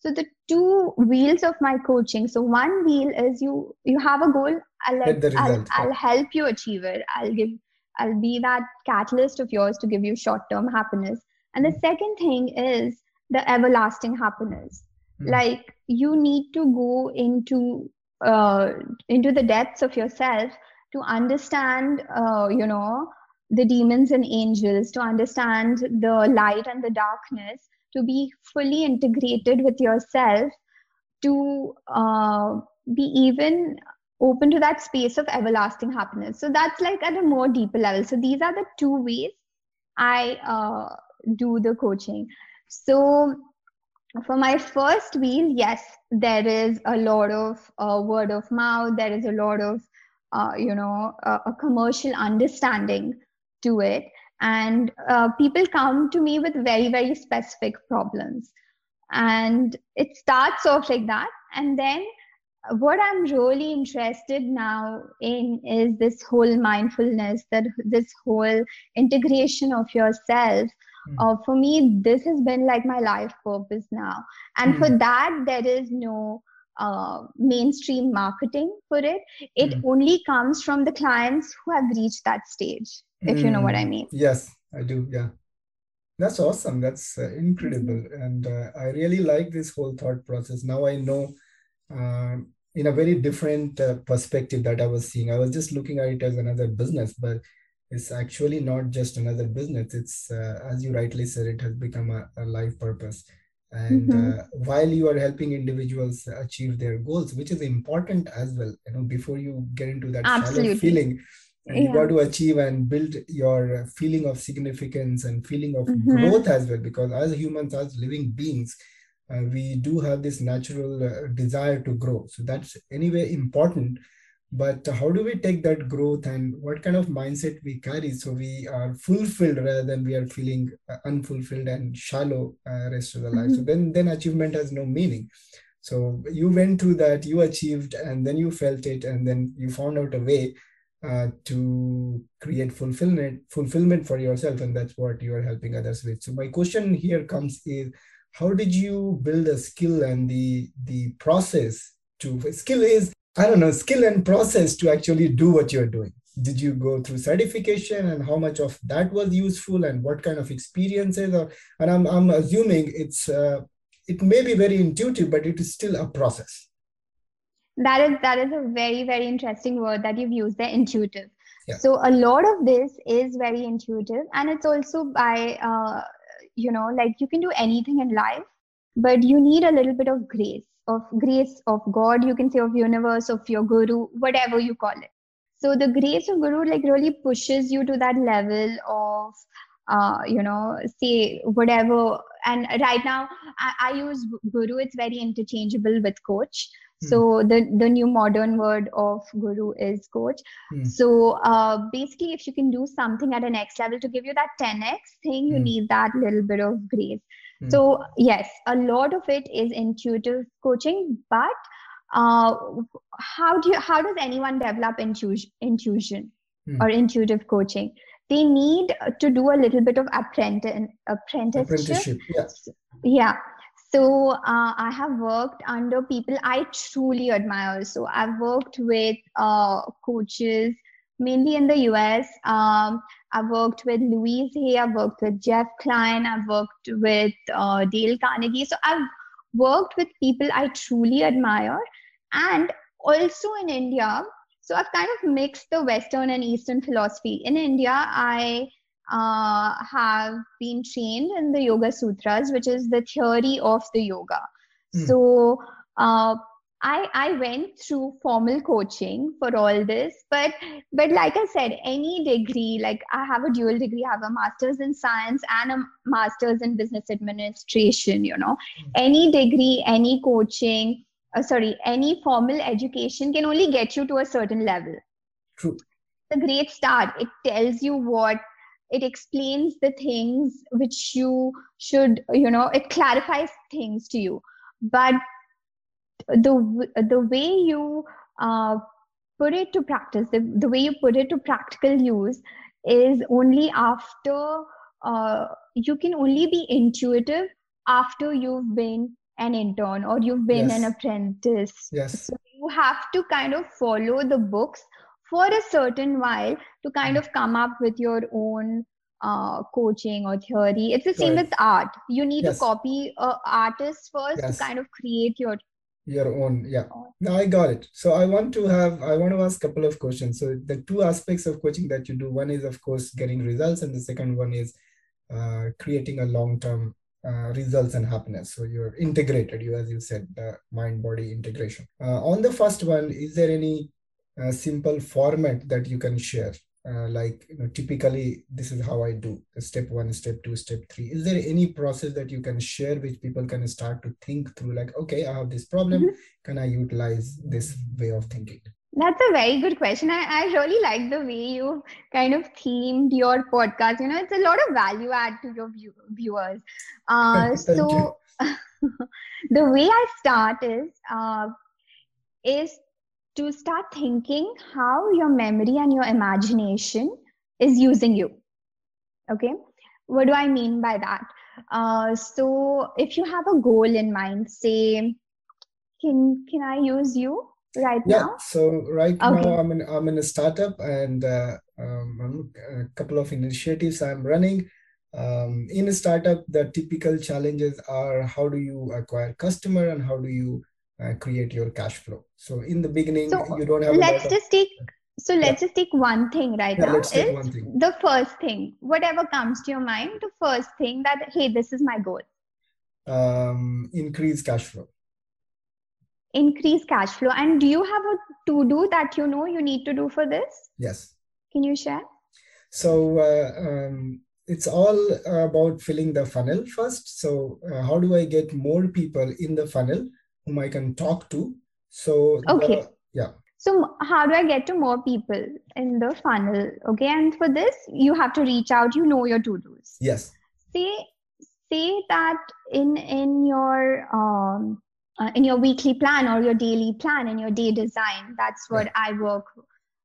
S2: So the two wheels of my coaching. So one wheel is you you have a goal. I'll let, I'll, I'll help you achieve it. I'll give I'll be that catalyst of yours to give you short term happiness. And the second thing is the everlasting happiness. Mm. like you need to go into uh, into the depths of yourself to understand uh, you know the demons and angels to understand the light and the darkness to be fully integrated with yourself to uh, be even open to that space of everlasting happiness. So that's like at a more deeper level. So these are the two ways i uh, do the coaching so for my first wheel, yes, there is a lot of uh, word of mouth. There is a lot of uh, you know a, commercial understanding to it and uh, people come to me with very very specific problems and it starts off like that and then what i'm really interested now in is this whole mindfulness that this whole integration of yourself. Uh, for me this has been like my life purpose now and mm. for that there is no uh, mainstream marketing for it it mm. only comes from the clients who have reached that stage if you know what i hmm. mean
S1: yes i do yeah that's awesome that's uh, incredible mm-hmm. and uh, i really like this whole thought process now i know um, in a very different uh, perspective that I was seeing. I was just looking at it as another business, but it's actually not just another business. It's, uh, as you rightly said, it has become a, a life purpose. And mm-hmm. uh, while you are helping individuals achieve their goals, which is important as well, you know, before you get into that Absolutely. feeling, and yeah. you got to achieve and build your feeling of significance and feeling of mm-hmm. growth as well, because as humans, as living beings, uh, we do have this natural uh, desire to grow. So that's anyway important. But how do we take that growth and what kind of mindset we carry so we are fulfilled rather than we are feeling uh, unfulfilled and shallow uh, rest of the life? Mm-hmm. So then, then achievement has no meaning. So you went through that, you achieved, and then you felt it, and then you found out a way uh, to create fulfillment fulfillment for yourself and that's what you are helping others with so my question here comes is how did you build a skill and the the process to skill is i don't know skill and process to actually do what you're doing. Did you go through certification and how much of that was useful and what kind of experiences or, and i'm, I'm assuming it's uh, it may be very intuitive but it is still a process.
S2: That is that is a very very interesting word that you've used there intuitive. Yeah. so a lot of this is very intuitive and it's also by uh, you know like you can do anything in life but you need a little bit of grace of grace of god you can say of universe of your guru whatever you call it so the grace of guru like really pushes you to that level of uh, you know say whatever and right now I, I use guru it's very interchangeable with coach Hmm. So the the new modern word of guru is coach. Mm. So uh, basically, if you can do something at an next level to give you that 10x thing, you mm. need that little bit of grace. Mm. So yes, a lot of it is intuitive coaching, but uh, how do you how does anyone develop intuition, intuition hmm. or intuitive coaching? They need to do a little bit of apprentice apprenticeship. apprenticeship yes. Yeah so uh, I have worked under people I truly admire. So I've worked with uh, coaches mainly in the US. Um, I've worked with Louise Hay, I've worked with Jeff Klein, I've worked with uh, Dale Carnegie. So I've worked with people I truly admire. And also in India, so I've kind of mixed the Western and Eastern philosophy. In India, I uh, have been trained in the Yoga Sutras, which is the theory of the yoga. Mm. So uh, I I went through formal coaching for all this, but but like I said, any degree, like I have a dual degree, I have a master's in science and a master's in business administration. You know, mm. any degree, any coaching, uh, sorry, any formal education can only get you to a certain level.
S1: True.
S2: It's a great start. It tells you what it explains the things which you should you know it clarifies things to you but the the way you uh, put it to practice the, the way you put it to practical use is only after uh, you can only be intuitive after you've been an intern or you've been yes. an apprentice
S1: yes
S2: so you have to kind of follow the books for a certain while to kind hmm. of come up with your own uh, coaching or theory. It's the same right. with art. You need yes. to copy a artist first yes. to kind of create your
S1: your own yeah. Now i got it. So i want to have i want to ask a couple of questions. So the two aspects of coaching that you do one is of course getting results and the second one is uh, creating a long-term uh, results and happiness. So you're integrated you as you said the mind body integration. Uh, on the first one is there any uh, simple format that you can share uh, like you know typically this is how i do step one step two step three is there any process that you can share which people can start to think through like okay i have this problem mm-hmm. can i utilize this way of thinking
S2: That's a very good question. I, I really like the way you kind of themed your podcast. You know, it's a lot of value add to your view, viewers. (laughs) Uh, so (laughs) the way I start is uh, is to start thinking how your memory and your imagination is using you. Okay, what do I mean by that? Uh, so if you have a goal in mind, say, can can I use you? right
S1: yeah,
S2: now?
S1: So right okay. now I'm in I'm in a startup and uh, um, a couple of initiatives I'm running. Um, in a startup, the typical challenges are how do you acquire customer and how do you uh, create your cash flow. So in the beginning, so you don't have.
S2: Let's just of, take. So let's yeah. just take one thing right yeah, now. Let's take one thing. The first thing, whatever comes to your mind, the first thing that hey, this is my goal.
S1: Um, increase cash flow
S2: increase cash flow and do you have a to do that you know you need to do for this
S1: yes
S2: can you share
S1: so uh, um, it's all about filling the funnel first so uh, how do i get more people in the funnel whom i can talk to. So
S2: okay.
S1: the, yeah.
S2: So how do i get to more people in the funnel? Okay and for this you have to reach out. You know your to dos
S1: yes.
S2: Say say that in in your um uh, in your weekly plan or your daily plan in your day design that's what yeah. i work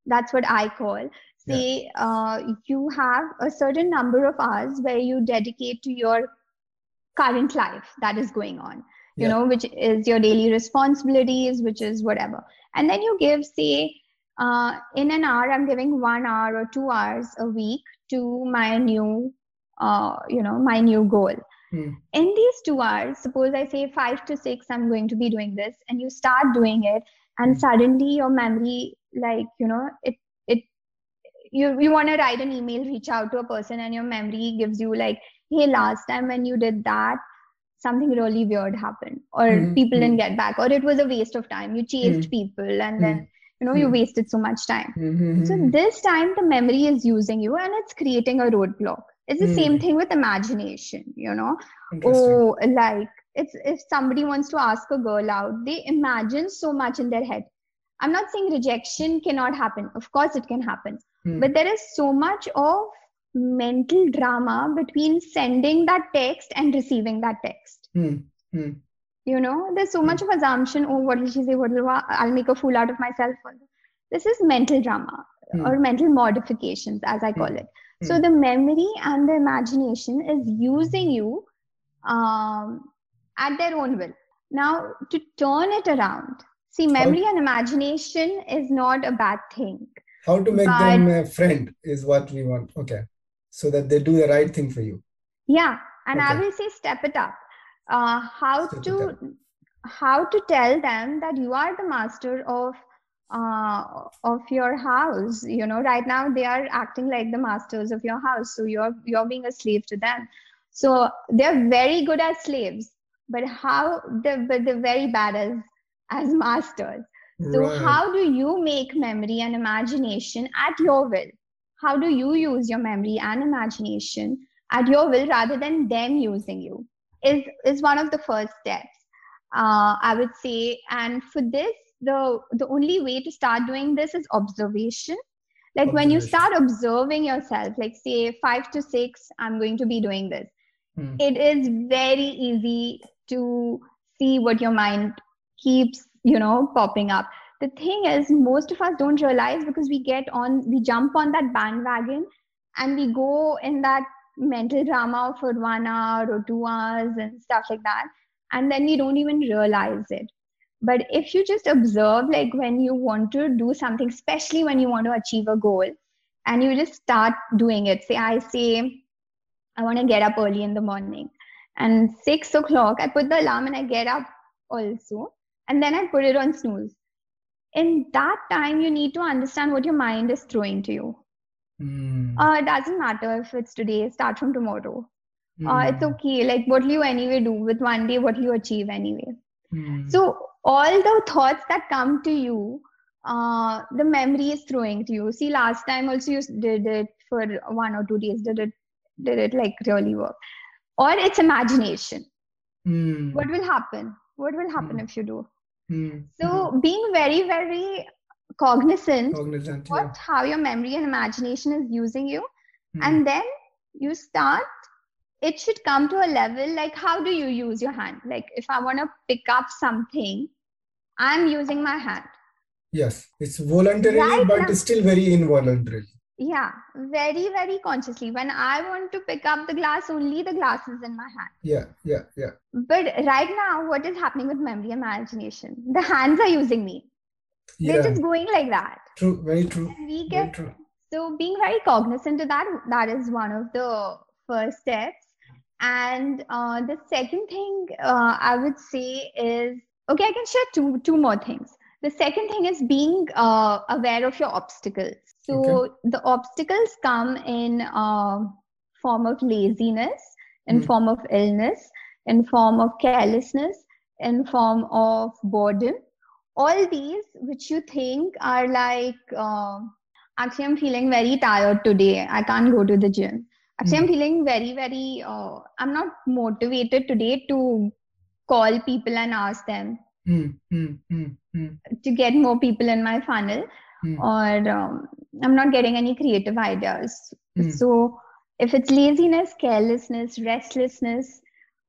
S2: that's what i call. Say yeah. uh, you have a certain number of hours where you dedicate to your current life that is going on you yeah. know which is your daily responsibilities which is whatever and then you give say uh, in an hour i'm giving one hour or two hours a week to my new uh, you know my new goal Hmm. In these two hours, suppose I say five to six, I'm going to be doing this, and you start doing it, and mm. suddenly your memory, like, you know, it, it, you, you want to write an email, reach out to a person, and your memory gives you, like, hey, last time when you did that, something really weird happened, or mm-hmm. people didn't hmm. get back, or it was a waste of time. You chased mm people, and then you know you wasted so much time so this time the memory is using you and it's creating a roadblock it's the same hmm. thing with imagination, you know. Oh, like it's if somebody wants to ask a girl out, they imagine so much in their head. I'm not saying rejection cannot happen. Of course, it can happen. Mm. But there is so much of mental drama between sending that text and receiving that text.
S1: Mm.
S2: You know, there's so much of assumption. Oh, what will she say? What will I'll make a fool out of myself. This is mental drama hmm. or mental modifications, as I call it. So hmm. the memory and the imagination is using you um, at their own will. Now, to turn it around, see, memory and imagination is not a bad thing.
S1: How to make but, them a friend is what we want. Okay. So that they do the right thing for you.
S2: Yeah. And okay. I will say step it up. Uh, how step to how to tell them that you are the master of uh, of your house you know right now they are acting like the masters of your house so you're you're being a slave to them so they're very good as slaves but how they but they're very bad as as masters so right. how do you make memory and imagination at your will how do you use your memory and imagination at your will rather than them using you? Is is one of the first steps uh, i would say. And for this the the only way to start doing this is observation. Like observation. when you start observing yourself like say 5 to 6 i'm going to be doing this. Hmm. it is very easy to see what your mind keeps you know popping up the thing is most of us don't realize because we get on we jump on that bandwagon and we go in that mental drama for one hour or two hours and stuff like that. And then we don't even realize it. But if you just observe like when you want to do something especially when you want to achieve a goal and you just start doing it. Say i say i want to get up early in the morning. And six o'clock i put the alarm and i get up also. And then i put it on snooze in that time you need to understand what your mind is throwing to you
S1: mm.
S2: uh, it doesn't matter if it's today start from tomorrow mm. uh, it's hmm. okay like what will you anyway do with one day what will you achieve anyway
S1: mm.
S2: so all the thoughts that come to you uh, the memory is throwing to you see last time also you did it for one or two days did it did it like really work or it's imagination
S1: mm.
S2: what will happen what will happen mm. if you do
S1: mm.
S2: so being very very cognizant,
S1: cognizant
S2: what
S1: yeah.
S2: how your memory and imagination is using you
S1: Hmm.
S2: and then you start it should come to a level like how do you use your hand like if i want to pick up something i'm using my hand
S1: yes it's voluntarily
S2: Right
S1: but
S2: now-
S1: still very involuntarily
S2: yeah very very consciously. When i want to pick up the glass only the glass is in my hand.
S1: Yeah yeah yeah.
S2: But right now what is happening with memory imagination? The hands are using me.
S1: Yeah.
S2: they're just going like that.
S1: True very true
S2: and we get
S1: true.
S2: so being very cognizant of that that is one of the first steps. And uh, the second thing uh, i would say is okay i can share two two more things. The second thing is being uh, aware of your obstacles so the obstacles come in uh, form of laziness in
S1: Hmm.
S2: form of illness in form of carelessness in form of boredom. All these which you think are like uh, actually i'm feeling very tired today. I can't go to the gym. Actually i'm
S1: Hmm.
S2: feeling very very uh, i'm not motivated today to call people and ask them
S1: hmm,
S2: to get more people in my funnel
S1: hmm,
S2: or um, i'm not getting any creative ideas.
S1: Hmm.
S2: so if it's laziness carelessness restlessness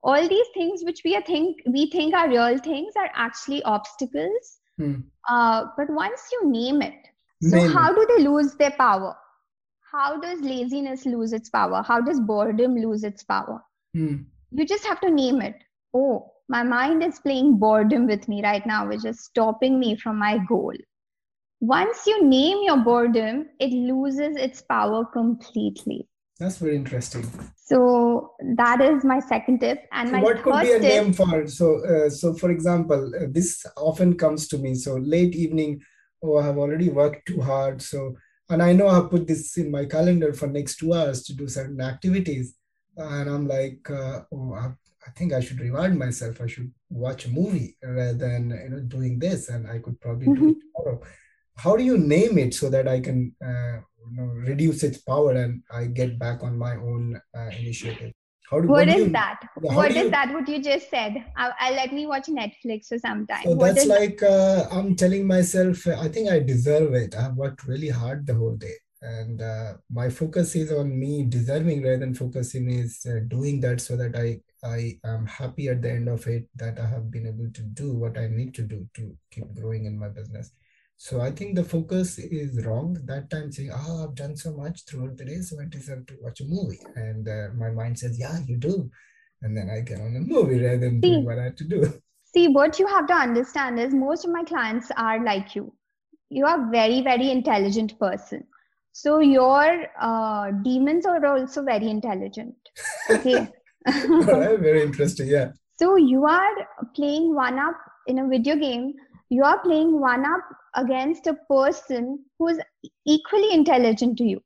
S2: all these things which we think we think are real things are actually obstacles.
S1: Hmm.
S2: uh, but once you name it so
S1: Name
S2: how
S1: it.
S2: do they lose their power? How does laziness lose its power? How does boredom lose its power?
S1: Hmm.
S2: you just have to name it. Oh my mind is playing boredom with me right now. Which is stopping me from my goal once you name your boredom it loses its power completely
S1: That's very interesting.
S2: so that is my second tip and
S1: So
S2: my
S1: what could be a
S2: tip
S1: name for? So, uh, so for example, uh, this often comes to me. So late evening, oh, I have already worked too hard. So, and I know I put this in my calendar for next two hours to do certain activities, and I'm like, uh, oh, I, I think I should reward myself. I should watch a movie rather than you know doing this, and I could probably do it tomorrow. How do you name it so that I can uh, you know reduce its power and I get back on my own uh, initiative? How do
S2: what
S1: do
S2: is
S1: you-
S2: that
S1: Yeah,
S2: what is
S1: you-
S2: that what you just said I, I let me watch netflix or sometime
S1: So
S2: what
S1: that's like uh, I'm telling myself, uh, I think I deserve it. I've worked really hard the whole day, and uh, my focus is on me deserving rather than focusing is uh, doing that so that I I am happy at the end of it that I have been able to do what I need to do to keep growing in my business. So I think the focus is wrong that time, saying, "Ah, I've done so much throughout the day, so I deserve to watch a movie." And uh, my mind says, "Yeah, you do," and then I get on a movie rather than doing what I had to do.
S2: See, what you have to understand is most of my clients are like you. You are very, very intelligent person. So your uh, demons are also very intelligent. Okay. (laughs)
S1: Right, very interesting. Yeah.
S2: so you are playing one up in a video game. You are playing one up against a person who is equally intelligent to you.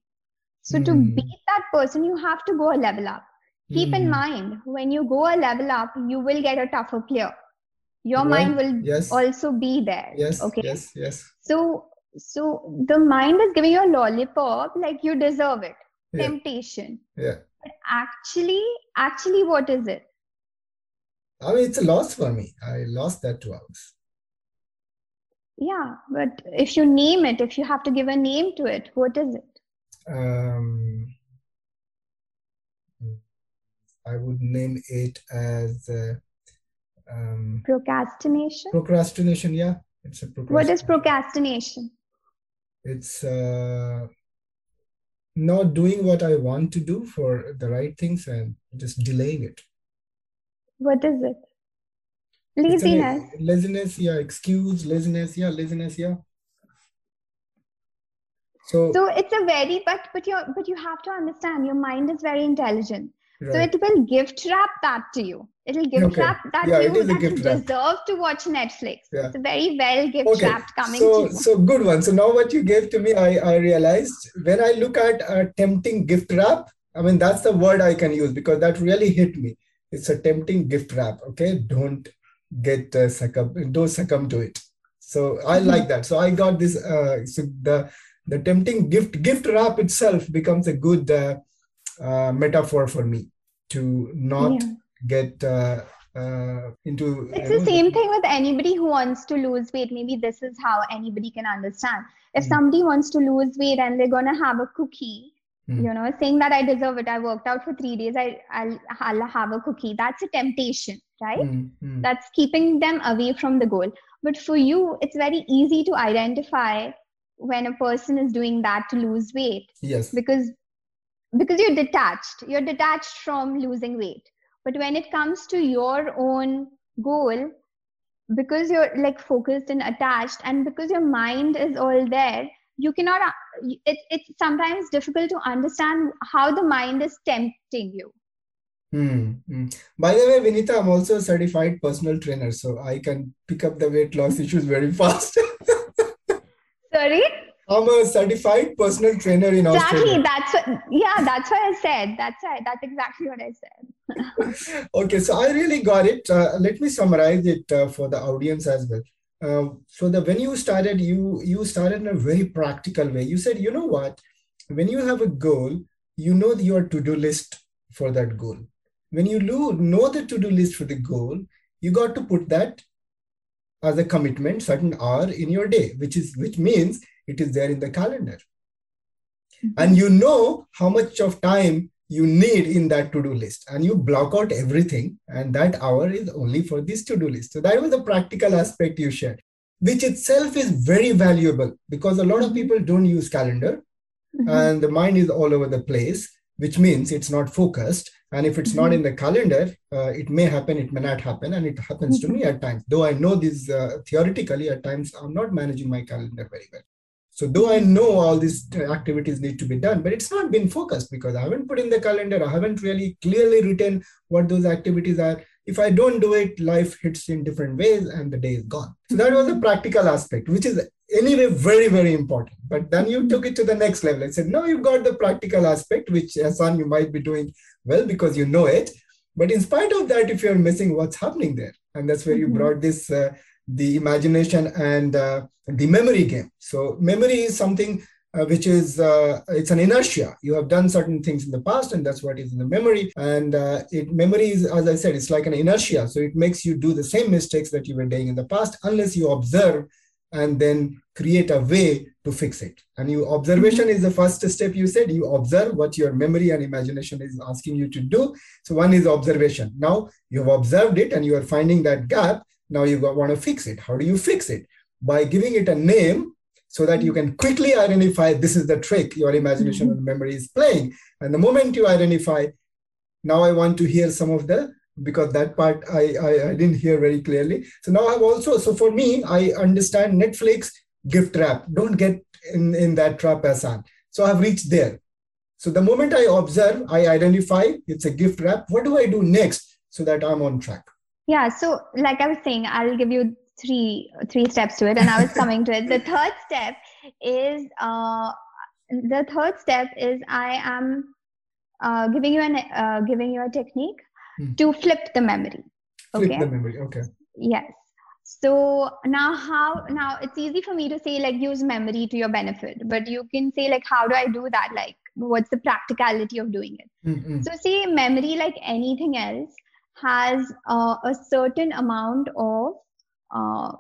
S2: So to
S1: Hmm.
S2: beat that person, you have to go a level up. Keep in
S1: Hmm.
S2: mind, when you go a level up, you will get a tougher player. Your
S1: Right.
S2: mind will
S1: Yes.
S2: also be there.
S1: Yes.
S2: Okay.
S1: Yes. Yes.
S2: So, so the mind is giving you a lollipop, like you deserve it.
S1: Yeah.
S2: Temptation.
S1: Yeah.
S2: But actually, actually, what is it?
S1: I mean, it's a loss for me. I lost that two hours.
S2: Yeah, but if you name it, if you have to give a name to it, what is it?
S1: Um, I would name it as uh, um,
S2: Procrastination.
S1: procrastination. Yeah, it's a procrastination.
S2: What is procrastination?
S1: It's uh, not doing what I want to do for the right things and just delaying it.
S2: What is it? Laziness.
S1: laziness. Yeah. Excuse. Laziness. Yeah. Laziness. Yeah. So,
S2: So it's a very but but you but you have to understand your mind is very intelligent. So it will gift wrap that to you. It'll gift
S1: Okay.
S2: wrap that
S1: Yeah,
S2: to you that you
S1: wrap.
S2: deserve to watch Netflix.
S1: Yeah.
S2: It's a very well gift
S1: Okay,
S2: wrapped coming
S1: so
S2: to you.
S1: so good one. So now what you gave to me, I I realized when I look at a tempting gift wrap. I mean that's the word I can use because that really hit me. It's a tempting gift wrap. Okay, don't get uh, succumb, don't succumb to it. So I
S2: Mhm.
S1: like that. So I got this. Uh, so the the tempting gift gift wrap itself becomes a good uh, uh, metaphor for me to not
S2: Yeah.
S1: get uh, uh, into
S2: it's the same thing with anybody who wants to lose weight maybe this is how anybody can understand if mm. somebody wants to lose weight and they're going to have a cookie mm. you know saying that i deserve it i worked out for 3 days I I'll, I'll have a cookie. That's a temptation right? Mm. that's keeping them away from the goal. But for you it's very easy to identify when a person is doing that to lose weight.
S1: Yes.
S2: Because because you're detached. You're detached from losing weight. But when it comes to your own goal because you're like focused and attached and because your mind is all there you cannot it, it's sometimes difficult to understand how the mind is tempting you
S1: Hmm. hmm. By the way, Vinita, I'm also a certified personal trainer, so I can pick up the weight loss (laughs) issues very fast. (laughs)
S2: Sorry?
S1: I'm a certified personal trainer in
S2: exactly,
S1: Australia.
S2: That's what, yeah, that's what I said. That's right. That's exactly what I said. (laughs)
S1: okay, so I really got it. Uh, let me summarize it uh, for the audience as well. Uh, so the when you started, you you started in a very practical way. You said, you know what? When you have a goal, you know your to-do list for that goal. When you know the to-do list for the goal, you got to put that as a commitment, certain hour in your day, which is which means it is there in the calendar. Mm-hmm. And you know how much of time you need in that to-do list and you block out everything and that hour is only for this to-do list so that was the practical aspect you shared which itself is very valuable because a lot of mm-hmm. people don't use calendar mm-hmm. and the mind is all over the place which means it's not focused and if it's mm-hmm. not in the calendar uh, it may happen it may not happen and it happens to me mm-hmm. at times though i know this uh, theoretically at times i'm not managing my calendar very well so though I know all these activities need to be done, but it's not been focused because I haven't put in the calendar. I haven't really clearly written what those activities are. If I don't do it, life hits in different ways and the day is gone. So that was a practical aspect, which is anyway very, very important. But then you took it to the next level and said, no, you've got the practical aspect, which Hassan, you might be doing well because you know it. But in spite of that, if you're missing what's happening there, and that's where you mm-hmm. brought this uh, the imagination and uh, the memory game. So memory is something uh, which is uh, it's an inertia. You have done certain things in the past, and that's what is in the memory. And uh, it memory is, as I said, it's like an inertia. So it makes you do the same mistakes that you were doing in the past, unless you observe and then create a way to fix it. And you observation is the first step. You said you observe what your memory and imagination is asking you to do. So one is observation. Now you have observed it, and you are finding that gap now you want to fix it. How do you fix it? By giving it a name so that you can quickly identify this is the trick your imagination mm-hmm. and memory is playing. And the moment you identify, now I want to hear some of the because that part I, I, I didn't hear very clearly. So now I've also so for me I understand Netflix gift wrap. Don't get in in that trap, Hassan. So I've reached there. So the moment I observe, I identify it's a gift wrap. What do I do next so that I'm on track?
S2: yeah so like i was saying i'll give you three three steps to it. And i was coming to it. The third step is uh, the third step is i am uh, giving you an uh, giving you a technique hmm. to flip the memory.
S1: Okay flip the memory. Okay.
S2: Yes. So now how now it's easy for me to say like use memory to your benefit. But you can say like how do i do that? Like what's the practicality of doing it? Mm-hmm. so see memory like anything else has uh, a certain amount of uh,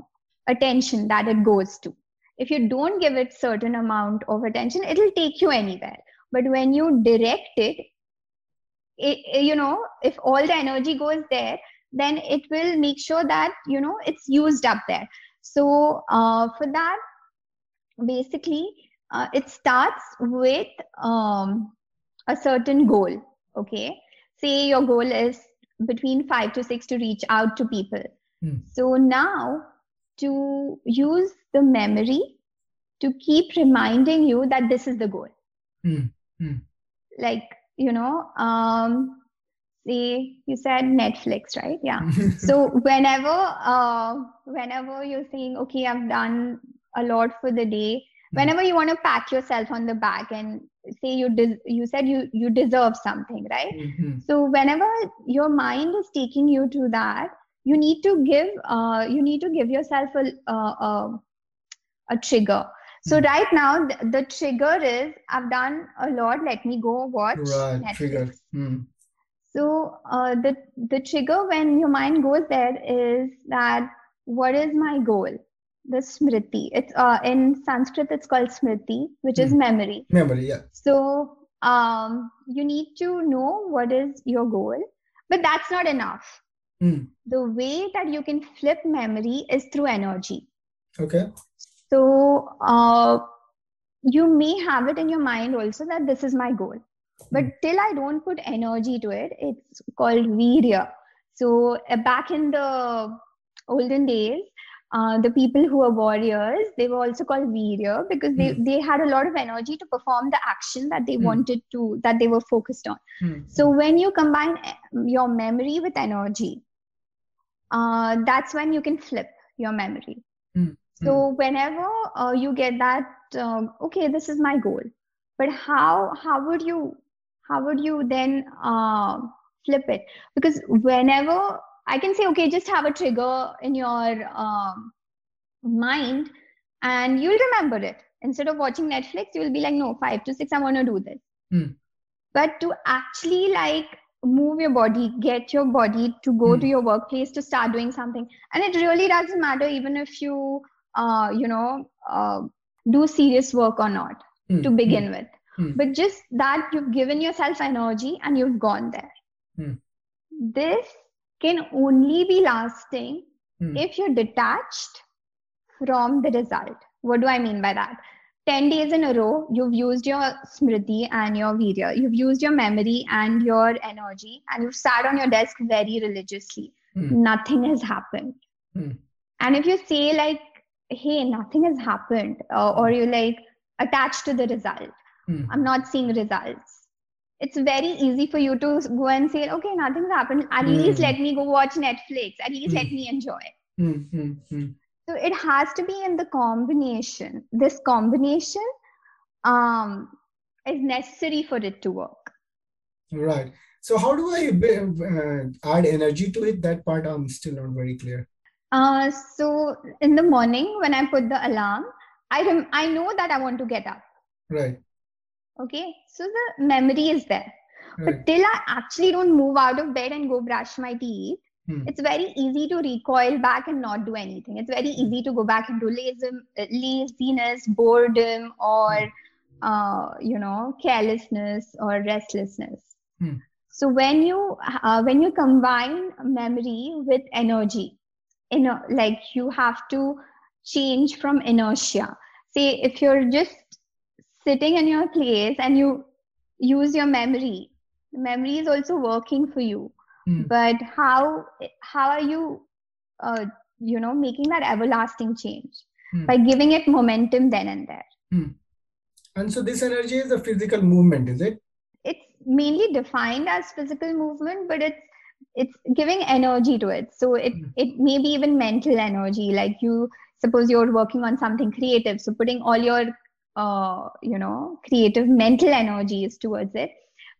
S2: attention that it goes to. If you don't give it certain amount of attention it'll take you anywhere. But when you direct it, it you know if all the energy goes there then it will make sure that you know it's used up there. So uh, for that basically uh, it starts with um, a certain goal okay? Say your goal is between five to six to reach out to people. Mm. So now to use the memory to keep reminding you that this is the goal. Mm. Mm. Like, you know, um, see, you said Netflix, right? Yeah. (laughs) so whenever, uh, whenever you're saying, okay, I've done a lot for the day, Hmm. whenever you want to pat yourself on the back and say you des- you said you you deserve something right mm-hmm. so whenever your mind is taking you to that you need to give uh, you need to give yourself a uh, a, a trigger so mm. right now the, the, trigger is i've done a lot let me go watch
S1: right Netflix. trigger mm.
S2: So uh, the the trigger when your mind goes there is that what is my goal? The smriti. It's uh, in Sanskrit it's called smriti, which mm. is hmm. memory.
S1: Memory, yeah.
S2: So um, you need to know what is your goal, but that's not enough. Mm. The way that you can flip memory is through energy.
S1: Okay.
S2: So uh, you may have it in your mind also that this is my goal but mm. till i don't put energy to it it's called virya so uh, back in the olden days uh, the people who were warriors they were also called virya because they, mm. they had a lot of energy to perform the action that they mm. wanted to that they were focused on hmm. so when you combine uh, your memory with energy uh, that's when you can flip your memory hmm. so whenever uh, you get that um, okay this is my goal but how how would you how would you then uh, flip it because whenever i can say okay just have a trigger in your um, mind and you'll remember it instead of watching netflix you'll be like no five to six i want to do this
S1: mm.
S2: but to actually like move your body get your body to go mm. to your workplace to start doing something and it really doesn't matter even if you uh, you know uh, do serious work or not mm. to begin mm. with mm. but just that you've given yourself energy and you've gone there
S1: hmm.
S2: this can only be lasting hmm. if you're detached from the result what do i mean by that 10 days in a row you've used your smriti and your virya. You've used your memory and your energy and you've sat on your desk very religiously.
S1: Hmm.
S2: nothing has happened. And if you say like hey nothing has happened uh, or you're like attached to the result.
S1: Mm.
S2: i'm not seeing results. It's very easy for you to go and say okay nothing's happened. At mm. least let me go watch netflix. At least mm. let me enjoy.
S1: Mm,
S2: so it has to be in the combination this combination um, is necessary for it to work
S1: right so how do i uh, add energy to it that part i'm still not very clear
S2: uh, so in the morning when I put the alarm, I rem- I know that I want to get up.
S1: Right.
S2: Okay. So the memory is there. Right. But till I actually don't move out of bed and go brush my teeth, hmm. it's very easy to recoil back and not do anything. It's very easy to go back into laziness, boredom, or hmm. uh, you know, carelessness or restlessness.
S1: Hmm.
S2: So when you uh, when you combine memory with energy, you know like you have to change from inertia say if you're just sitting in your place and you use your memory memory is also working for you
S1: mm.
S2: but how how are you uh, you know making that everlasting change
S1: mm.
S2: by giving it momentum then and there
S1: mm. and so this energy is a physical movement is it
S2: it's mainly defined as physical movement but it's it's giving energy to it so it mm. it may be even mental energy like you suppose you're working on something creative so putting all your uh, you know creative mental energies towards it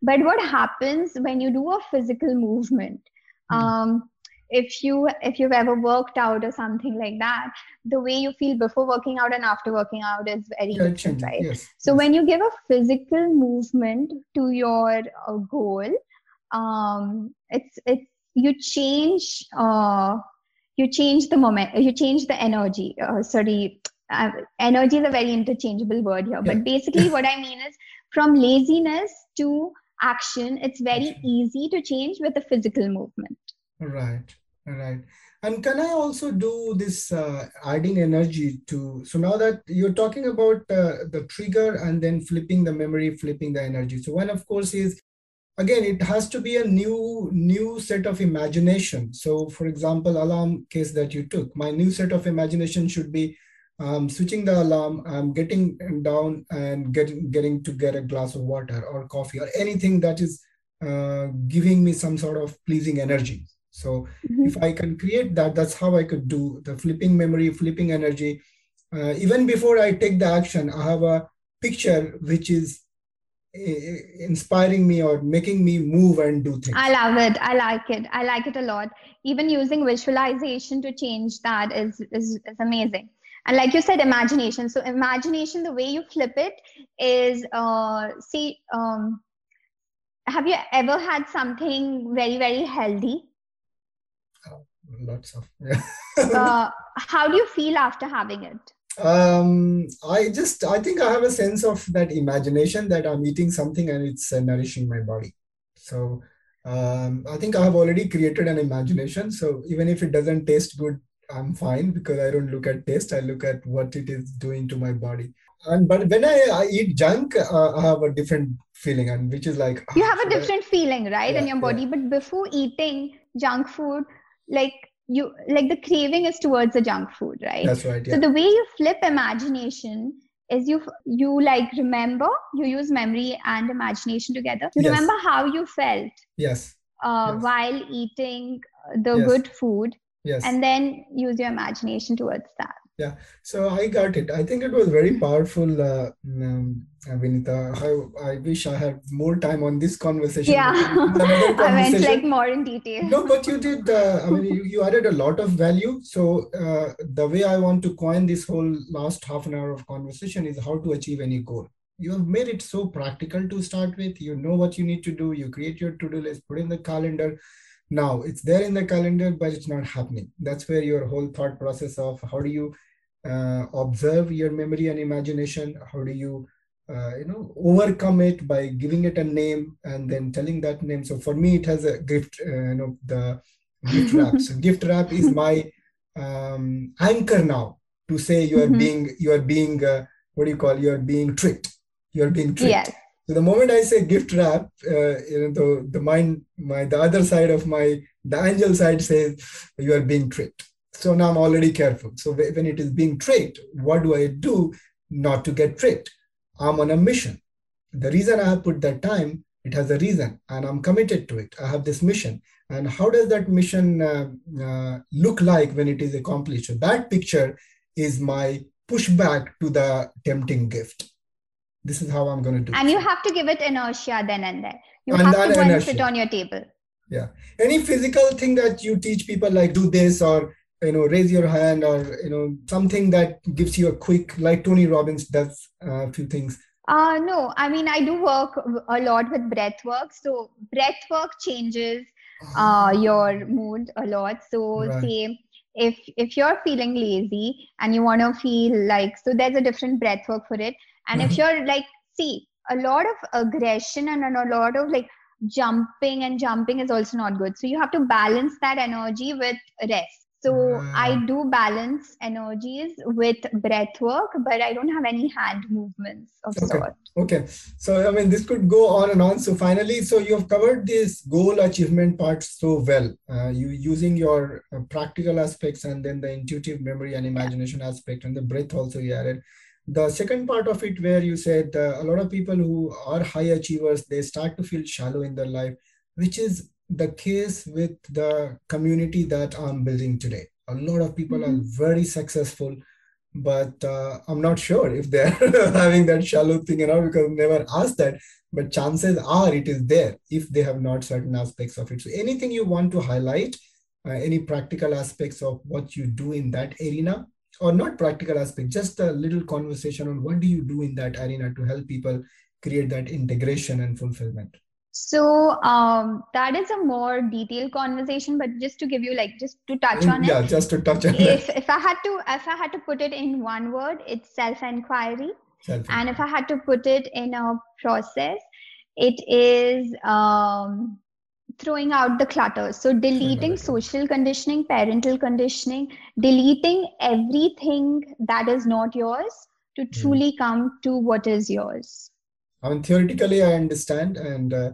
S2: but what happens when you do a physical movement mm. um, if you if you've ever worked out or something like that the way you feel before working out and after working out is very yeah, different right
S1: yes,
S2: so
S1: yes.
S2: when you give a physical movement to your uh, goal um, it's it's you change uh, you change the moment you change the energy uh, sorry uh, energy is a very interchangeable word here yeah. but basically (laughs) what i mean is from laziness to action it's very easy to change with a physical movement.
S1: Right right. And can i also do this uh, adding energy to so now that you're talking about uh, the trigger and then flipping the memory flipping the energy. So one of course is again it has to be a new new set of imagination. So for example alarm case that you took my new set of imagination should be um, switching the alarm i'm getting down and getting getting to get a glass of water or coffee or anything that is uh, giving me some sort of pleasing energy so mm-hmm. if i can create that that's how i could do the flipping memory flipping energy uh, even before i take the action i have a picture which is inspiring me or making me move and do things.
S2: I love it. I like it. I like it a lot. Even using visualization to change that is, is, is amazing. And like you said, imagination. So imagination, the way you flip it is, uh, see, um, have you ever had something very very healthy
S1: oh, lots of yeah.
S2: uh, (laughs) how do you feel after having it
S1: um i just i think i have a sense of that imagination that i'm eating something and it's uh, nourishing my body so um i think i have already created an imagination so even if it doesn't taste good i'm fine because i don't look at taste i look at what it is doing to my body and but when i, I eat junk uh, i have a different feeling and which is like
S2: you have a different I, feeling right yeah, in your body yeah. but before eating junk food like you like the craving is towards the junk food right
S1: that's right yeah.
S2: so the way you flip imagination is you you like remember you use memory and imagination together you yes. remember how you felt
S1: yes,
S2: uh, yes. while eating the yes. good food
S1: yes.
S2: And then use your imagination towards that.
S1: Yeah. So i got it. I think it was very powerful uh, um, vinita. I, I wish i had more time on this conversation.
S2: Yeah. Conversation. (laughs) i went like more in detail.
S1: No but you did uh, i mean you, you, added a lot of value. So uh, the way i want to coin this whole last half an hour of conversation is how to achieve any goal. You have made it so practical to start with. You know what you need to do. You create your to-do list put in the calendar now it's there in the calendar but it's not happening. That's where your whole thought process of how do you uh, observe your memory and imagination? How do you uh, you know overcome it by giving it a name and then telling that name? So for me it has a gift uh, you know the gift wrap. So (laughs) gift wrap is my um, anchor now to say you are mm-hmm. being you are being uh, what do you call you are being tricked. You are being tricked.
S2: Yes.
S1: So the moment i say gift wrap uh, you know the, the mind my the other side of my the angel side says you are being tricked so now I'm already careful. So when it is being tricked, what do I do not to get tricked? I'm on a mission. The reason I have put that time, it has a reason and I'm committed to it. I have this mission. And how does that mission uh, uh, look like when it is accomplished? So that picture is my pushback to the tempting gift. This is how I'm going to do
S2: And it. you have to give it inertia then and there. You and have to go and sit on your table.
S1: Yeah. Any physical thing that you teach people like do this or you know raise your hand or you know something that gives you a quick like tony robbins does uh, a few things
S2: uh no i mean i do work a lot with breath work so breath work changes uh your mood a lot so right. say if if you're feeling lazy and you want to feel like so there's a different breath work for it and if mm-hmm. you're like see a lot of aggression and a lot of like jumping and jumping is also not good so you have to balance that energy with rest so I mm. do balance energies with breath work, but I don't have any hand movements of
S1: okay.
S2: sort.
S1: Okay. So I mean, this could go on and on. So finally, so you've covered this goal achievement part so well. Uh, you using your uh, practical aspects and then the intuitive memory and imagination yeah. aspect and the breath also you added. The second part of it, where you said uh, a lot of people who are high achievers, they start to feel shallow in their life, which is the case with the community that I'm building today. A lot of people mm-hmm. are very successful, but uh, I'm not sure if they're (laughs) having that shallow thing, you know, because I've never asked that. But chances are it is there if they have not certain aspects of it. So anything you want to highlight, uh, any practical aspects of what you do in that arena, or not practical aspect, just a little conversation on what do you do in that arena to help people create that integration and fulfillment.
S2: So um, that is a more detailed conversation, but just to give you like just to touch on
S1: yeah, it. Yeah, just to touch on it.
S2: if, that. If I had to, if I had to put it in one word, it's self-inquiry.
S1: self-inquiry.
S2: And if I had to put it in a process, it is um, throwing out the clutter. So deleting social conditioning, parental conditioning, deleting everything that is not yours to hmm. truly mm. come to what is yours.
S1: I mean, theoretically, I understand, and uh,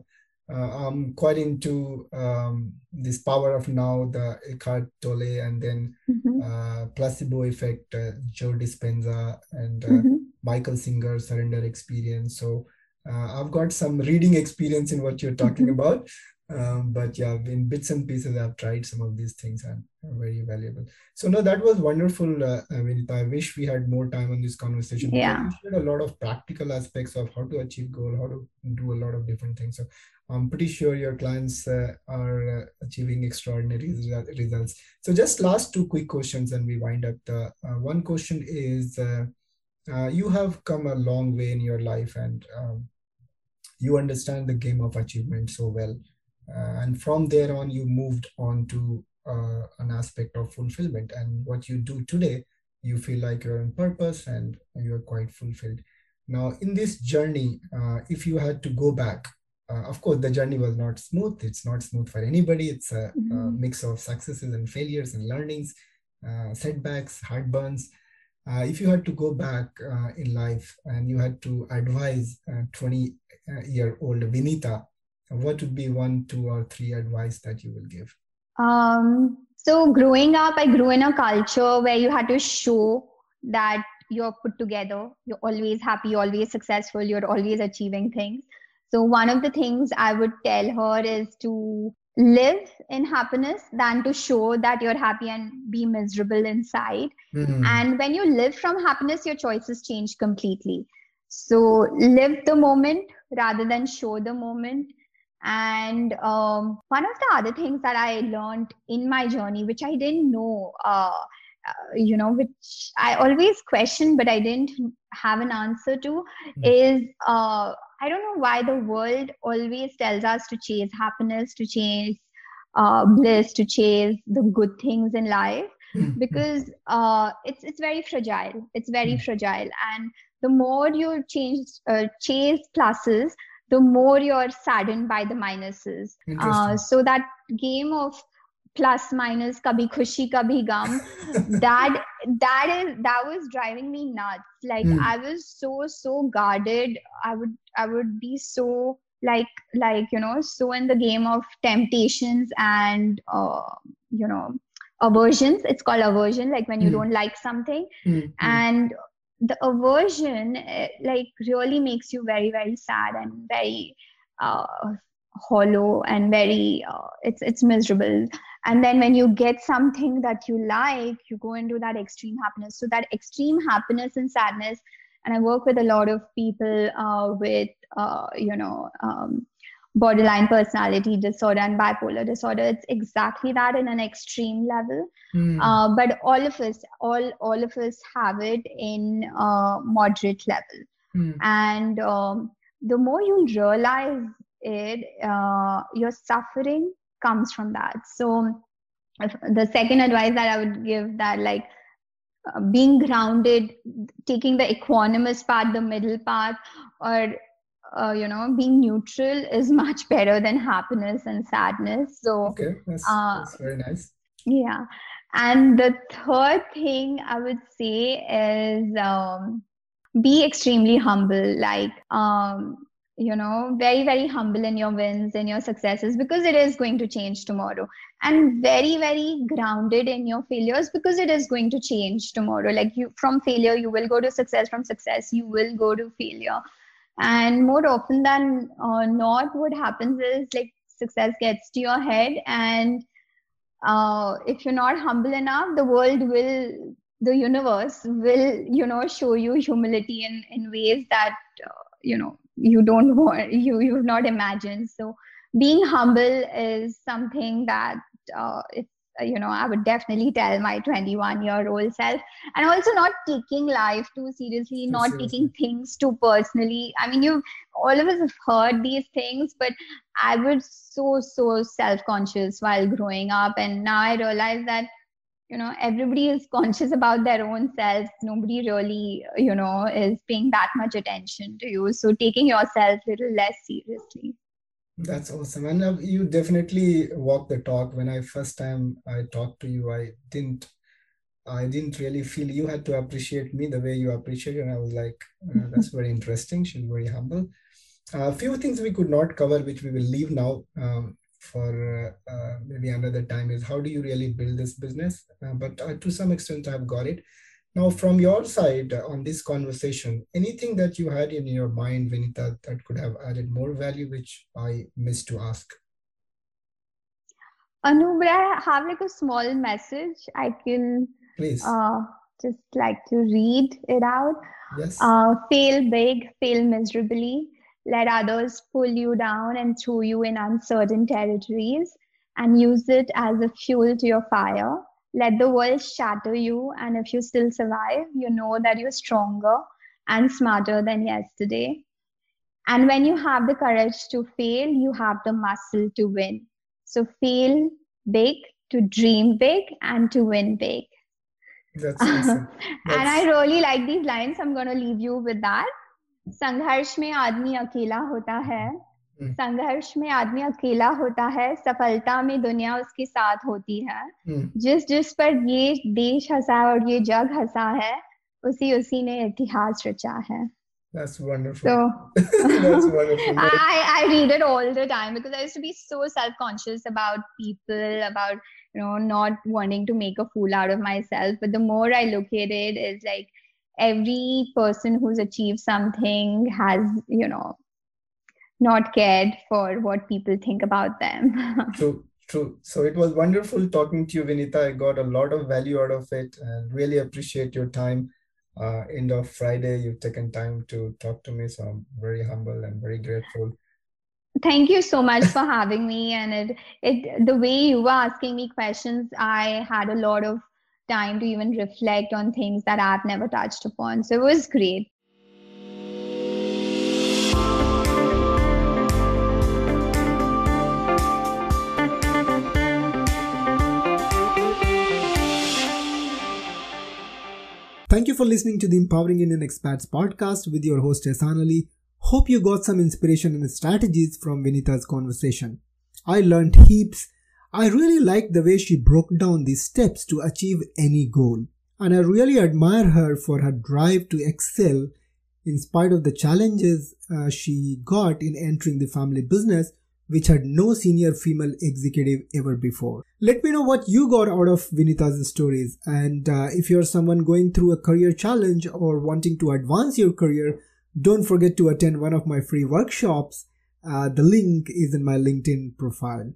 S1: uh, I'm quite into um, this power of now, the Eckhart Tolle, and then mm-hmm. uh, placebo effect, uh, Joe Dispenza, and uh, mm-hmm. Michael Singer, surrender experiment. So uh, I've got some reading experience in what you're talking mm-hmm. about. Um, but yeah, in bits and pieces, I've tried some of these things and very valuable. So no, that was wonderful, uh, Vinita. I wish we had more time on this conversation.
S2: Yeah,
S1: a lot of practical aspects of how to achieve goal, how to do a lot of different things. So I'm pretty sure your clients uh, are uh, achieving extraordinary results. So just last two quick questions, and we wind up. The uh, one question is, uh, uh, you have come a long way in your life, and um, you understand the game of achievement so well and from there on you moved on to uh, an aspect of fulfillment. And what you do today you feel like you're on purpose and you're quite fulfilled. Now in this journey uh, if you had to go back uh, of course the journey was not smooth. It's not smooth for anybody. It's a, mm-hmm. a mix of successes and failures and learnings uh, setbacks heartburns. Uh, if you had to go back uh, in life and you had to advise 20 year old vinita what would be one two or three advice that you will give?
S2: Um, so growing up i grew in a culture where you had to show that you're put together you're always happy always successful you're always achieving things. So one of the things i would tell her is to live in happiness than to show that you're happy and be miserable inside. Mm-hmm. and when you live from happiness your choices change completely. So live the moment rather than show the moment and um, one of the other things that i learned in my journey which i didn't know uh, uh, you know which i always question but i didn't have an answer to mm-hmm. is uh, i don't know why the world always tells us to chase happiness to chase uh, bliss to chase the good things in life mm-hmm. because uh, it's it's very fragile it's very mm-hmm. fragile and the more you change uh, chase pluses the more you're saddened by the minuses. Uh, so that game of plus minus kabhi khushi kabhi gum (laughs) that that is that was driving me nuts like mm. i was so so guarded i would i would be so like like you know so in the game of temptations and uh, you know aversions it's called aversion like when you mm. don't like something mm. and the aversion eh, like really makes you very very sad and very uh, hollow and very uh, it's it's miserable. And then when you get something that you like you go into that extreme happiness. So that extreme happiness and sadness and i work with a lot of people uh, with uh, you know um, borderline personality disorder and bipolar disorder it's exactly that in an extreme level mm. uh, but all of us all all of us have it in a moderate level mm. and um, the more you realize it uh, your suffering comes from that so the second advice that i would give that like uh, being grounded taking the equanimous path the middle path or uh, you know being neutral is (laughs) much better than happiness and sadness. So
S1: okay that's, uh, that's very nice.
S2: yeah. And the third thing i would say is um, be extremely humble. Like um, you know very very humble in your wins and your successes because it is going to change tomorrow. And very very grounded in your failures because it is going to change tomorrow. Like you from failure you will go to success. From success you will go to failure and more often than uh, not what happens is like success gets to your head. And uh, if you're not humble enough the world will the universe will you know show you humility in in ways that uh, you know you don't want you you've not imagined. So being humble is something that uh, it's you know i would definitely tell my 21 year old self. And also not taking life too seriously not taking things too personally. I mean you all of us have heard these things but i was so so self conscious while growing up. And now i realize that you know everybody is (laughs) conscious about their own selves nobody really you know is paying that much attention to you. So taking yourself a little less seriously
S1: that's awesome. And uh, you definitely walk the talk. When I first time I talked to you, I didn't I didn't really feel you had to appreciate me the way you appreciate And I was like, uh, (laughs) that's very interesting. She's very humble. A uh, few things we could not cover, which we will leave now um, for uh, uh maybe another time, is how do you really build this business? Uh, but to some extent, I've got it. Now, from your side on this conversation, anything that you had in your mind, Vinita, that could have added more value, which I missed to ask?
S2: Anu, but I have like a small message. I can
S1: please
S2: uh, just like to read it out.
S1: Yes.
S2: Uh, fail big, fail miserably. Let others pull you down and throw you in uncertain territories, and use it as a fuel to your fire let the world shatter you and if you still survive you know that you're stronger and smarter than yesterday And when you have the courage to fail, you have the muscle to win. So fail big, to dream big, and to win big.
S1: That's awesome. (laughs) That's...
S2: and I really like these lines. I'm going to leave you with that. संघर्ष में आदमी अकेला होता है संघर्ष में आदमी अकेला होता है सफलता में दुनिया उसके साथ होती है जिस जिस पर ये देश हंसा और ये जग हंसा है उसी उसी ने इतिहास रचा है
S1: That's wonderful. So that's wonderful.
S2: I, I read it all the time because I used to be so self-conscious about people, about you know, not wanting to make a fool out of myself. But the more I look at it, it's like every person who's achieved something has, you know, not cared for what people think about them. (laughs)
S1: true, true. So it was wonderful talking to you, Vinita. I got a lot of value out of it and really appreciate your time. Uh, end of Friday, you've taken time to talk to me. So I'm very humble and very grateful.
S2: Thank you so much for having me. And it, it, the way you were asking me questions, I had a lot of time to even reflect on things that I've never touched upon. So it was great.
S1: Thank you for listening to the Empowering Indian Expats podcast with your host Esanali. Hope you got some inspiration and strategies from Vinita's conversation. I learned heaps. I really liked the way she broke down the steps to achieve any goal. And I really admire her for her drive to excel in spite of the challenges uh, she got in entering the family business which had no senior female executive ever before. Let me know what you got out of Vinita's stories. And uh, if you're someone going through a career challenge or wanting to advance your career, don't forget to attend one of my free workshops. Uh, the link is in my LinkedIn profile.